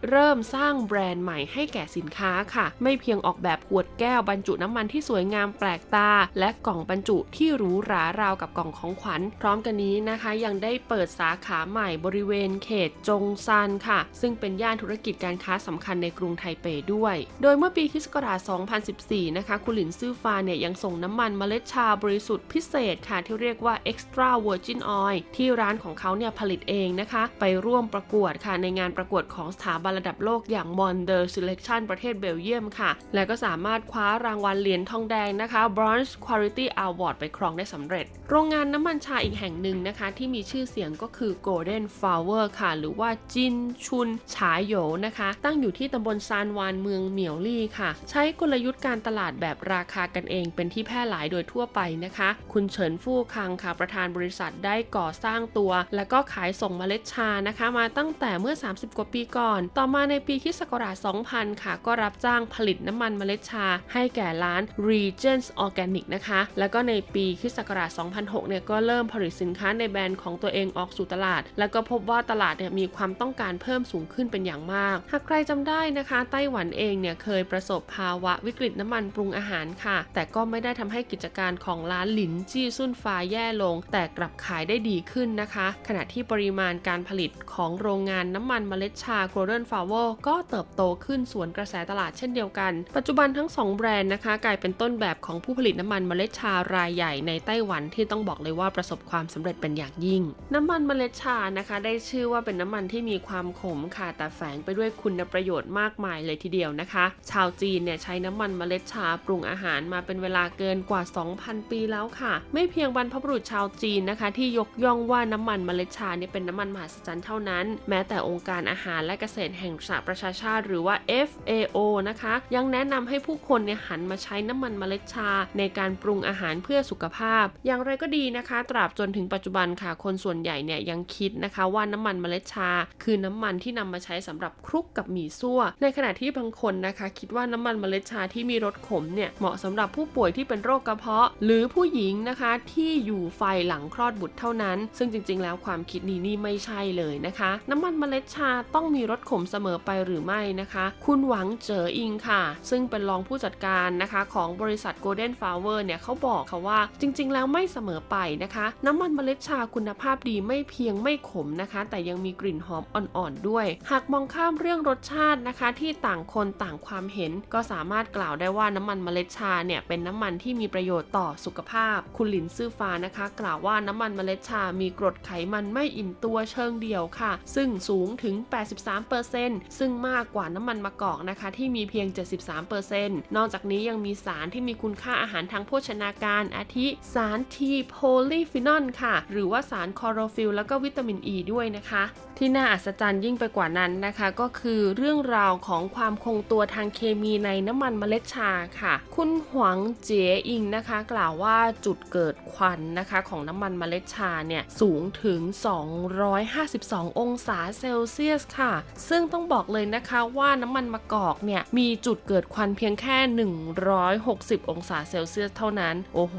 เริ่มสร้างแบรนด์ใหม่ให้แก่สินค้าค่ะ ไม่เพียงออกแบบขวดแก้วบรรจุน้ำมันที่สวยงามแปลกตา และกล่องบรรจุที่หรูหราราวกับกล่องของขวัญ พร้อมกันนี้นะคะ ยังได้เปิดสาขาใหม่บริเวณเขตจงซานค่ะ ซึ่งเป็นย่านธุรกิจการค้าสำคัญในกรุงไทเปด้วยโดยเมื่อปีคศ2014 นะคะ คุณหลินซื่อฟาเนี่ยยังส่งน้ำมันเมล็ดชาบริสุทธิ์พิเศษค่ะ ที่เรียกว่า extra virgin oil ที่ร้านของเขาเนี่ยผลิตเองนะคะ ไปร่วมประกวดค่ะในงานประกวดของสถาบันระดับโลกอย่าง Monder Selection ประเทศเบลเยียมค่ะ และก็สามารถคว้ารางวัลเหรียญทองแดงนะคะ Bronze Quality Award ไปครองได้สำเร็จ โรงงานน้ำมันชาอีกแห่งหนึ่งนะคะ ที่มีชื่อเสียงก็คือ Golden Flower ค่ะ หรือว่าจินชุนฉายโยนะคะ ตั้งอยู่ที่ตำบลซานวานเมืองเหมียวลี่ค่ะ ใช้กลยุทธ์การตลาดแบบราคากันเองเป็นที่แพร่หลายโดยทั่วไปนะคะ คุณเฉินฟู่คังค่ะ ประธานบริษัทได้ก่อสร้างตัว และก็ขายส่งเมล็ดชานะคะ มาตั้งแต่เมื่อ 30 กว่าปีก่อน ต่อมาในปีคศ2000 ค่ะ ก็รับจ้างผลิตน้ำมันเมล็ดชา ให้แก่ร้าน Regents Organic นะคะ แล้วก็ในปีคศ2006 เนี่ยก็เริ่มผลิตสินค้าในแบรนด์ของตัวเองออกสู่ตลาด แล้วก็พบว่าตลาดเนี่ยมีความต้องการเพิ่มสูงขึ้นเป็นอย่างมาก หากใครจำได้นะคะ ไต้หวันเองเนี่ยเคยประสบภาวะวิกฤตน้ำมันปรุงอาหารค่ะ แต่ก็ไม่ได้ทำให้กิจการของร้านหลินจี้ซุ่นฟ้าแย่ลง แต่กลับขายได้ดีขึ้นนะคะ ขณะที่ปริมาณการผลิตของโรงงานน้ำมันเมล็ดชา Golden Flower ก็เติบโตขึ้นสวนกระแสตลาดเช่นเดียวกัน ปัจจุบันทั้ง 2 แบรนด์นะคะ กลายเป็นต้นแบบของผู้ผลิตน้ำมันเมล็ดชารายใหญ่ในไต้หวันที่ต้องบอกเลยว่าประสบความสำเร็จเป็นอย่างยิ่ง น้ำมันเมล็ดชานะคะ ได้ชื่อว่าเป็นน้ำมันที่มีความขมค่ะแต่แฝงไปด้วยคุณประโยชน์มากมายเลยทีเดียวนะคะ ชาวจีนเนี่ยใช้น้ำมันเมล็ดชาปรุงอาหารมาเป็นเวลาเกินกว่า 2,000 ปีแล้วค่ะ ไม่เพียงบรรพบุรุษชาวจีนนะคะ ที่ยกย่องว่าน้ำมันเมล็ดชาเนี่ยเป็นน้ำมันมหัศจรรย์เท่านั้น แม้แต่องค์การอาหารและเกษตรแห่งสหประชาชาติ หรือว่า FAO นะคะ ยังแนะนำให้ผู้คนเนี่ยหันมาใช้น้ำมันเมล็ดชา ในการปรุงอาหารเพื่อสุขภาพ อย่างไรก็ดีนะคะ ตราบจนถึงปัจจุบันค่ะ คนส่วนใหญ่เนี่ยยังคิดนะคะว่าน้ำมันเมล็ดชา คือน้ำมันที่นำมาใช้สำหรับคลุกกับหมี่ซั่ว ในขณะที่บางคนนะคะคิดว่าน้ำมันเมล็ดชาที่มีรสขมเนี่ยเหมาะสำหรับผู้ป่วยที่เป็นโรคกระเพาะ หรือผู้หญิงนะคะที่อยู่ไฟหลังคลอดบุตรเท่านั้น ซึ่งจริง ๆ แล้วความคิดนี้นี่ไม่ใช่เลยนะคะ น้ำมันเมล็ดชาต้องมีรสขมเสมอไปหรือไม่นะคะ คุณหวังเจออิงค่ะ ซึ่งเป็นรองผู้จัดการนะคะของบริษัท Golden Flower เนี่ยเขาบอกค่ะว่าจริง ๆ แล้วไม่เสมอไปนะคะ น้ำมันเมล็ดชาคุณภาพดีไม่เพียงไม่ขมนะคะ แต่ยังมีกลิ่นหอมอ่อนๆด้วย หากมองข้ามเรื่องรสชาตินะคะ ที่ต่างคนนต่างความเห็น ก็สามารถกล่าวได้ว่าน้ำมันเมล็ดชาเนี่ยเป็นน้ำมันที่มีประโยชน์ต่อสุขภาพ คุณหลินซื่อฟ้านะคะ กล่าวว่าน้ำมันเมล็ดชา มีกรดไขมันไม่อิ่มตัวเชิงเดียวค่ะ ซึ่งสูงถึง 83%ซึ่งมากกว่าน้ำมันมะกอกนะคะที่มีเพียง 73%นอกจากนี้ยังมีสารที่มีคุณค่าอาหารทางโภชนาการอาทิ สาร tea polyphenol ค่ะ หรือว่าสารคลอโรฟิลล์แล้วก็วิตามินอ e ีด้วยนะคะ ที่น่าอัศจรรย์ยิ่งไปกว่านั้นนะคะ ก็คือเรื่องราวของความคงตัวทางเคมีในน้ำมันเมล็ดชาค่ะ คุณหวังเจ๋อิงนะคะ กล่าวว่าจุดเกิดควันนะคะของน้ำมันเมล็ดชาเนี่ยสูงถึง 252 องศาเซลเซียสค่ะ ซึ่งต้องบอกเลยนะคะว่าน้ำมันมะกอกเนี่ยมีจุดเกิดควันเพียงแค่ 160 องศาเซลเซียสเท่านั้น โอ้โห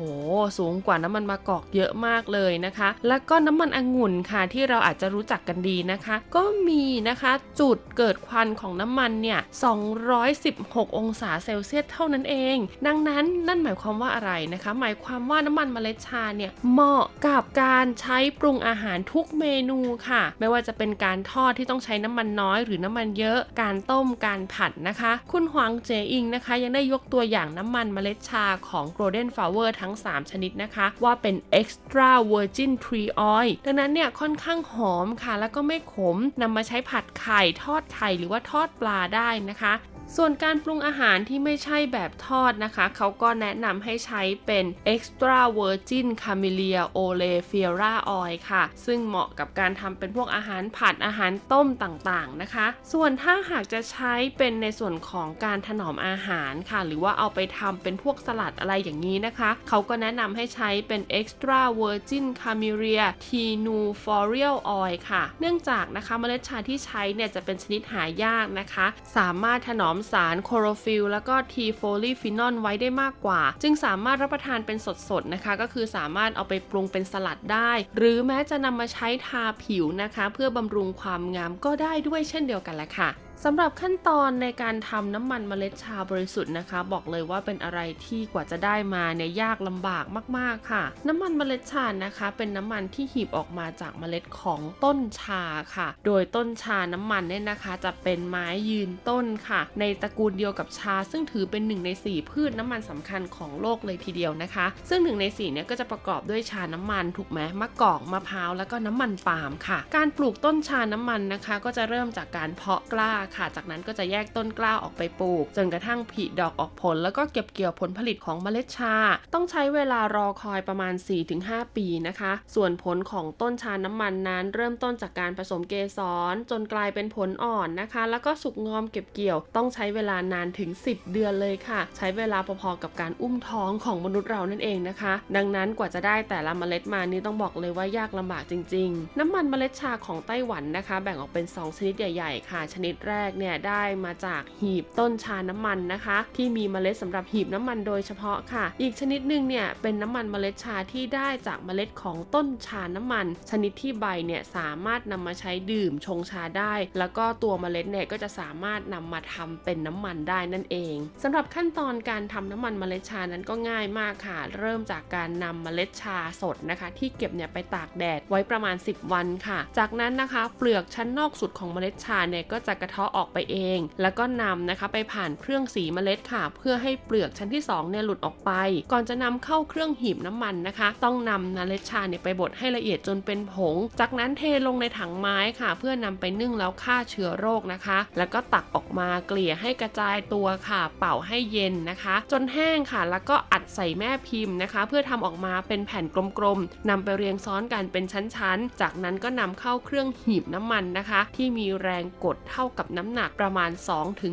สูงกว่าน้ำมันมะกอกเยอะมากเลยนะคะ แล้วก็น้ำมันองุ่นค่ะที่เราอาจจะรู้จักกันดีนะคะ ก็มีนะคะจุดเกิดควันของน้ำมันเนี่ย216 องศาเซลเซียสเท่านั้นเอง ดังนั้นนั่นหมายความว่าอะไรนะคะ หมายความว่าน้ำมันเมล็ดชาเนี่ยเหมาะกับการใช้ปรุงอาหารทุกเมนูค่ะ ไม่ว่าจะเป็นการทอดที่ต้องใช้น้ำมันน้อยหรือน้ำมันเยอะ การต้มการผัดนะคะ คุณหวังเจอิงนะคะ ยังได้ยกตัวอย่างน้ำมันเมล็ดชาของ Golden Flower ทั้ง 3 ชนิดนะคะ ว่าเป็น extra virgin tree oil ดังนั้นเนี่ยค่อนข้างหอมค่ะ แล้วก็ไม่ขมนำมาใช้ผัดไข่ทอดไข่หรือว่าทอดปลาได้นะคะ ส่วนการปรุงอาหารที่ไม่ใช่แบบทอดนะคะ เขาก็แนะนำให้ใช้เป็น extra virgin camellia oleifera oil ค่ะ ซึ่งเหมาะกับการทำเป็นพวกอาหารผัดอาหารต้มต่างๆนะคะ ส่วนถ้าหากจะใช้เป็นในส่วนของการถนอมอาหารค่ะ หรือว่าเอาไปทำเป็นพวกสลัดอะไรอย่างนี้นะคะ เขาก็แนะนำให้ใช้เป็น extra virgin camellia tenuifolia oil ค่ะ เนื่องจากนะคะเมล็ดชาที่ใช้เนี่ยจะเป็นชนิดหายากนะคะ สามารถถนอมสารคลอโรฟิลล์แล้วก็ tea polyphenol ไว้ได้มากกว่า จึงสามารถรับประทานเป็นสดๆนะคะ ก็คือสามารถเอาไปปรุงเป็นสลัดได้ หรือแม้จะนำมาใช้ทาผิวนะคะ เพื่อบำรุงความงามก็ได้ด้วยเช่นเดียวกันแหละค่ะ สำหรับขั้นตอนในการทำน้ำมันเมล็ดชาบริสุทธิ์นะคะ บอกเลยว่าเป็นอะไรที่กว่าจะได้มาเนี่ยยากลำบากมากๆค่ะ น้ำมันเมล็ดชานะคะ เป็นน้ำมันที่หีบออกมาจากเมล็ดของต้นชาค่ะ โดยต้นชาน้ำมันเนี่ยนะคะ จะเป็นไม้ยืนต้นค่ะ ในตระกูลเดียวกับชา ซึ่งถือเป็นหนึ่งในสี่พืชน้ำมันสำคัญของโลกเลยทีเดียวนะคะ ซึ่งหนึ่งในสี่เนี่ยก็จะประกอบด้วยชาน้ำมันถูกไหมมะกอกมะพร้าวแล้วก็น้ำมันปาล์มค่ะ การปลูกต้นชาน้ำมันนะคะ ก็จะเริ่มจากการเพาะกล้าค่ะ จากนั้นก็จะแยกต้นกล้าออกไปปลูก จนกระทั่งผลิดอกออกผล แล้วก็เก็บเกี่ยวผลผลิตของเมล็ดชา ต้องใช้เวลารอคอยประมาณ 4-5 ปีนะคะ ส่วนผลของต้นชาน้ำมันนั้น เริ่มต้นจากการผสมเกสรจนกลายเป็นผลอ่อนนะคะ แล้วก็สุกงอมเก็บเกี่ยว ต้องใช้เวลานานถึง 10 เดือนเลยค่ะ ใช้เวลาพอๆกับการอุ้มท้องของมนุษย์เรานั่นเองนะคะ ดังนั้นกว่าจะได้แต่ละเมล็ดมานี่ต้องบอกเลยว่ายากลำบากจริง ๆ น้ำมันเมล็ดชาของไต้หวันนะคะ แบ่งออกเป็น 2 ชนิดใหญ่ ๆ ค่ะ ชนิดแรกเนี่ยได้มาจากหีบต้นชาน้ำมันนะคะ ที่มีเมล็ดสำหรับหีบน้ำมันโดยเฉพาะค่ะ อีกชนิดหนึ่งเนี่ยเป็นน้ำมันเมล็ดชาที่ได้จากเมล็ดของต้นชาน้ำมัน ชนิดที่ใบเนี่ยสามารถนำมาใช้ดื่มชงชาได้ แล้วก็ตัวเมล็ดเนี่ยก็จะสามารถนำมาทำเป็นน้ำมันได้นั่นเองสำหรับขั้นตอนการทำน้ำมันเมล็ดชานั้นก็ง่ายมากค่ะ เริ่มจากการนำเมล็ดชาสดนะคะ ที่เก็บเนี่ยไปตากแดดไว้ประมาณ 10 วันค่ะ จากนั้นนะคะ เปลือกชั้นนอกสุดของเมล็ดชาเนี่ยก็จะกระเทาะาะออกไปเอง แล้วก็นำนะคะไปผ่านเครื่องสีเมล็ดค่ะ เพื่อให้เปลือกชั้นที่2เนี่ยหลุดออกไป ก่อนจะนำเข้าเครื่องหีบน้ำมันนะคะ ต้องนำนาเลชาเนี่ยไปบดให้ละเอียดจนเป็นผง จากนั้นเทลงในถังไม้ค่ะ เพื่อนำไปนึ่งแล้วฆ่าเชื้อโรคนะคะ แล้วก็ตักออกมาเกลี่ยให้กระจายตัวค่ะ เป่าให้เย็นนะคะ จนแห้งค่ะ แล้วก็อัดใส่แม่พิมพ์นะคะ เพื่อทำออกมาเป็นแผ่นกลมๆนำไปเรียงซ้อนกันเป็นชั้นๆ จากนั้นก็นำเข้าเครื่องหีบน้ำมันนะคะ ที่มีแรงกดเท่ากับน้ำหนักประมาณ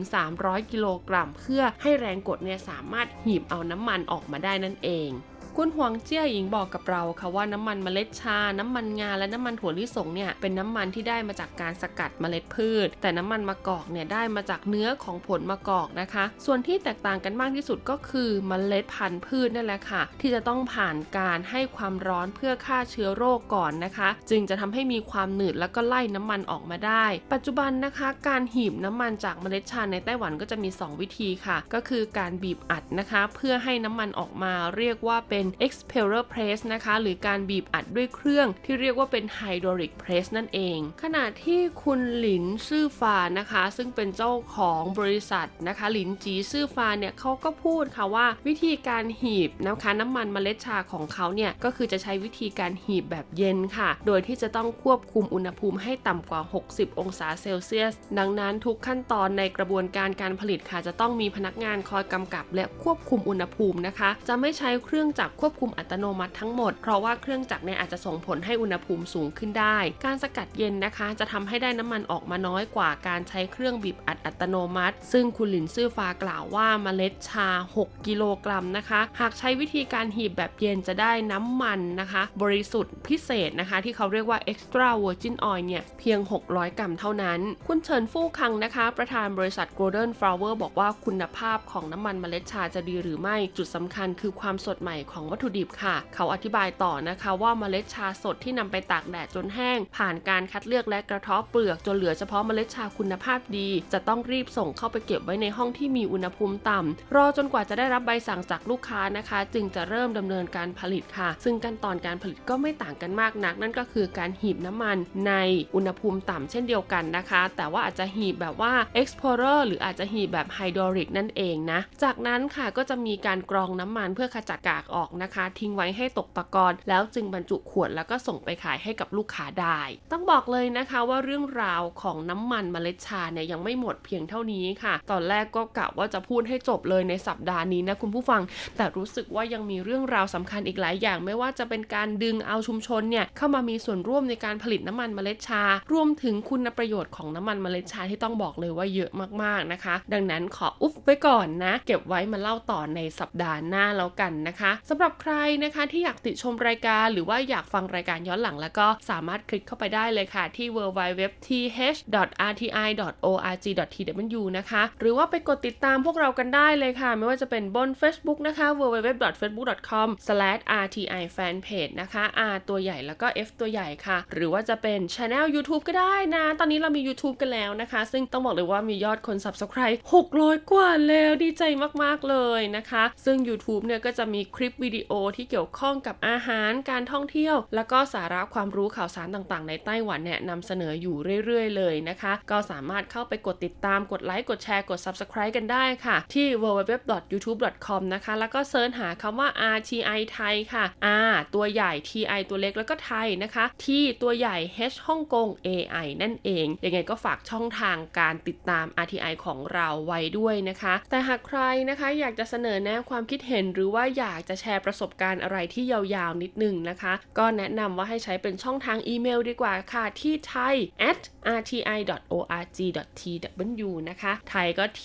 2-300 กิโลกรัม เพื่อให้แรงกดเนี่ยสามารถหีบเอาน้ำมันออกมาได้นั่นเอง คุณหวงเจี้ยหญิงบอกกับเราค่ะว่าน้ำมันเมล็ดชา น้ำมันงา และน้ำมันถั่วลิสงเนี่ยเป็นน้ำมันที่ได้มาจากการสกัดเมล็ดพืช แต่น้ำมันมะกอกเนี่ยได้มาจากเนื้อของผลมะกอกนะคะ ส่วนที่แตกต่างกันมากที่สุดก็คือเมล็ดพันธุ์พืชนั่นแหละค่ะ ที่จะต้องผ่านการให้ความร้อนเพื่อฆ่าเชื้อโรคก่อนนะคะ จึงจะทำให้มีความหนืดแล้วก็ไล่น้ำมันออกมาได้ ปัจจุบันนะคะ การหีบน้ำมันจากเมล็ดชาในไต้หวันก็จะมี 2 วิธีค่ะ ก็คือการบีบอัดนะคะ เพื่อให้น้ำมันออกมาเรียกว่าเป็น expeller press นะคะหรือการบีบอัดด้วยเครื่องที่เรียกว่าเป็น hydraulic press นั่นเอง ขณะที่คุณหลินซื่อฟานะคะ ซึ่งเป็นเจ้าของบริษัทนะคะหลินจีซื่อฟาเนี่ยเขาก็พูดค่ะว่าวิธีการหีบนะคะน้ำมันเมล็ดชาของเขาเนี่ยก็คือจะใช้วิธีการหีบแบบเย็นค่ะ โดยที่จะต้องควบคุมอุณหภูมิให้ต่ำกว่า 60 องศาเซลเซียส ดังนั้นทุกขั้นตอนในกระบวนการการผลิตค่ะจะต้องมีพนักงานคอยกำกับและควบคุมอุณหภูมินะคะ จะไม่ใช้เครื่องจักรควบคุมอัตโนมัติทั้งหมด เพราะว่าเครื่องจักรเนี่ยอาจจะส่งผลให้อุณหภูมิสูงขึ้นได้ การสกัดเย็นนะคะ จะทำให้ได้น้ำมันออกมาน้อยกว่าการใช้เครื่องบีบอัดอัตโนมัติ ซึ่งคุณหลินซื่อฟ้ากล่าวว่าเมล็ดชา 6 กิโลกรัมนะคะ หากใช้วิธีการหีบแบบเย็นจะได้น้ำมันนะคะ บริสุทธิ์พิเศษนะคะ ที่เขาเรียกว่า extra virgin oil เนี่ยเพียง 600 กรัมเท่านั้น คุณเฉินฟู่คังนะคะ ประธานบริษัท Golden Flower บอกว่าคุณภาพของน้ำมันเมล็ดชาจะดีหรือไม่จุดสำคัญคือความสดใหม่ของวัตถุดิบค่ะ เขาอธิบายต่อนะคะว่าเมล็ดชาสดที่นำไปตากแดดจนแห้ง ผ่านการคัดเลือกและกระเทาะเปลือกจนเหลือเฉพาะเมล็ดชาคุณภาพดี จะต้องรีบส่งเข้าไปเก็บไว้ในห้องที่มีอุณหภูมิต่ำรอจนกว่าจะได้รับใบสั่งจากลูกค้านะคะ จึงจะเริ่มดำเนินการผลิตค่ะ ซึ่งขั้นตอนการผลิตก็ไม่ต่างกันมากนัก นั่นก็คือการหีบน้ำมันในอุณหภูมิต่ำเช่นเดียวกันนะคะ แต่ว่าอาจจะหีบแบบว่า expeller หรืออาจจะหีบแบบไฮดรอลิกนั่นเองนะ จากนั้นค่ะก็จะมีการกรองน้ำมันเพื่อขจัดกากออกนะคะ ทิ้งไว้ให้ตกตะกอนแล้วจึงบรรจุขวดแล้วก็ส่งไปขายให้กับลูกค้าได้ ต้องบอกเลยนะคะว่าเรื่องราวของน้ำมันเมล็ดชาเนี่ยยังไม่หมดเพียงเท่านี้ค่ะ ตอนแรกก็กะว่าจะพูดให้จบเลยในสัปดาห์นี้นะคุณผู้ฟัง แต่รู้สึกว่ายังมีเรื่องราวสำคัญอีกหลายอย่าง ไม่ว่าจะเป็นการดึงเอาชุมชนเนี่ยเข้ามามีส่วนร่วมในการผลิตน้ำมันเมล็ดชา รวมถึงคุณประโยชน์ของน้ำมันเมล็ดชาที่ต้องบอกเลยว่าเยอะมากๆนะคะ ดังนั้นขออุบไว้ก่อนนะ เก็บไว้มาเล่าต่อในสัปดาห์หน้าแล้วกันนะคะสำหรับหรับใครนะคะที่อยากติดชมรายการหรือว่าอยากฟังรายการย้อนหลัง แล้วก็สามารถคลิกเข้าไปได้เลยค่ะ ที่ www.th.rti.org.tw นะคะ หรือว่าไปกดติดตามพวกเรากันได้เลยค่ะ ไม่ว่าจะเป็นบน Facebook นะคะ www.facebook.com/rti-fanpage นะคะ R ตัวใหญ่แล้วก็ F ตัวใหญ่ค่ะ หรือว่าจะเป็น Channel YouTube ก็ได้นะ ตอนนี้เรามี YouTube กันแล้วนะคะ ซึ่งต้องบอกเลยว่ามียอดคน Subscribe 600 กว่าแล้วดีใจมากๆเลยนะคะ ซึ่ง YouTube เนี่ยก็จะมีคลิปวิดีโอที่เกี่ยวข้องกับอาหารการท่องเที่ยว แล้วก็สาระความรู้ข่าวสารต่างๆ ในไต้หวันเนี่ยนำเสนออยู่เรื่อยๆ เลยนะคะ ก็สามารถเข้าไปกดติดตามกดไลค์กดแชร์กด Subscribe กันได้ค่ะ ที่ www.youtube.com นะคะ แล้วก็เซิร์ชหาคำว่า RTI ไทยค่ะ R ตัวใหญ่ TI ตัวเล็กแล้วก็ไทยนะคะ T ตัวใหญ่ H ฮ่องกง AI นั่นเอง ยังไงก็ฝากช่องทางการติดตาม RTI ของเราไว้ด้วยนะคะ แต่หากใครนะคะอยากจะเสนอแนะความคิดเห็นหรือว่าอยากจะแชร์ประสบการณ์อะไรที่ยาวๆนิดนึงนะคะ ก็แนะนำว่าให้ใช้เป็นช่องทางอีเมลดีกว่าค่ะ ที่ thai at rti.org.tw นะคะไทยก็ t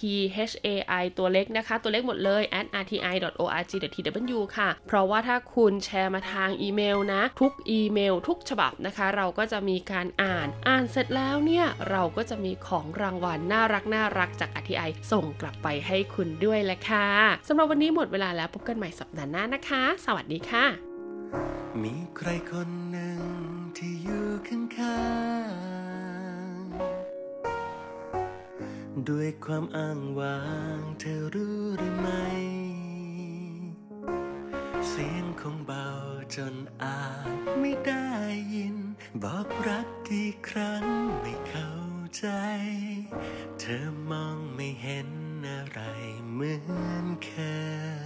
h a i ตัวเล็กนะคะ ตัวเล็กหมดเลย at rti.org.tw ค่ะ เพราะว่าถ้าคุณแชร์มาทางอีเมลนะ ทุกอีเมลทุกฉบับนะคะ เราก็จะมีการอ่าน อ่านเสร็จแล้วเนี่ย เราก็จะมีของรางวัลน่ารักน่ารักจาก RTI ส่งกลับไปให้คุณด้วยแหละค่ะสำหรับวันนี้หมดเวลาแล้วพบกันใหม่สัปดาห์หน้านะะคะ สวัสดีค่ะ มีใครคนหนึ่งที่อยู่ข้างๆด้วยความอ้างว้างเธอรู้หรือไม่ เสียงคงเบาจนอาจไม่ได้ยิน บอกรักกี่ครั้งไม่เข้าใจ เธอมองไม่เห็นอะไรเหมือนเคย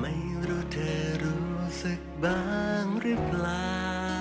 ไม่รู้เธอรู้สึกบ้างหรือเปล่า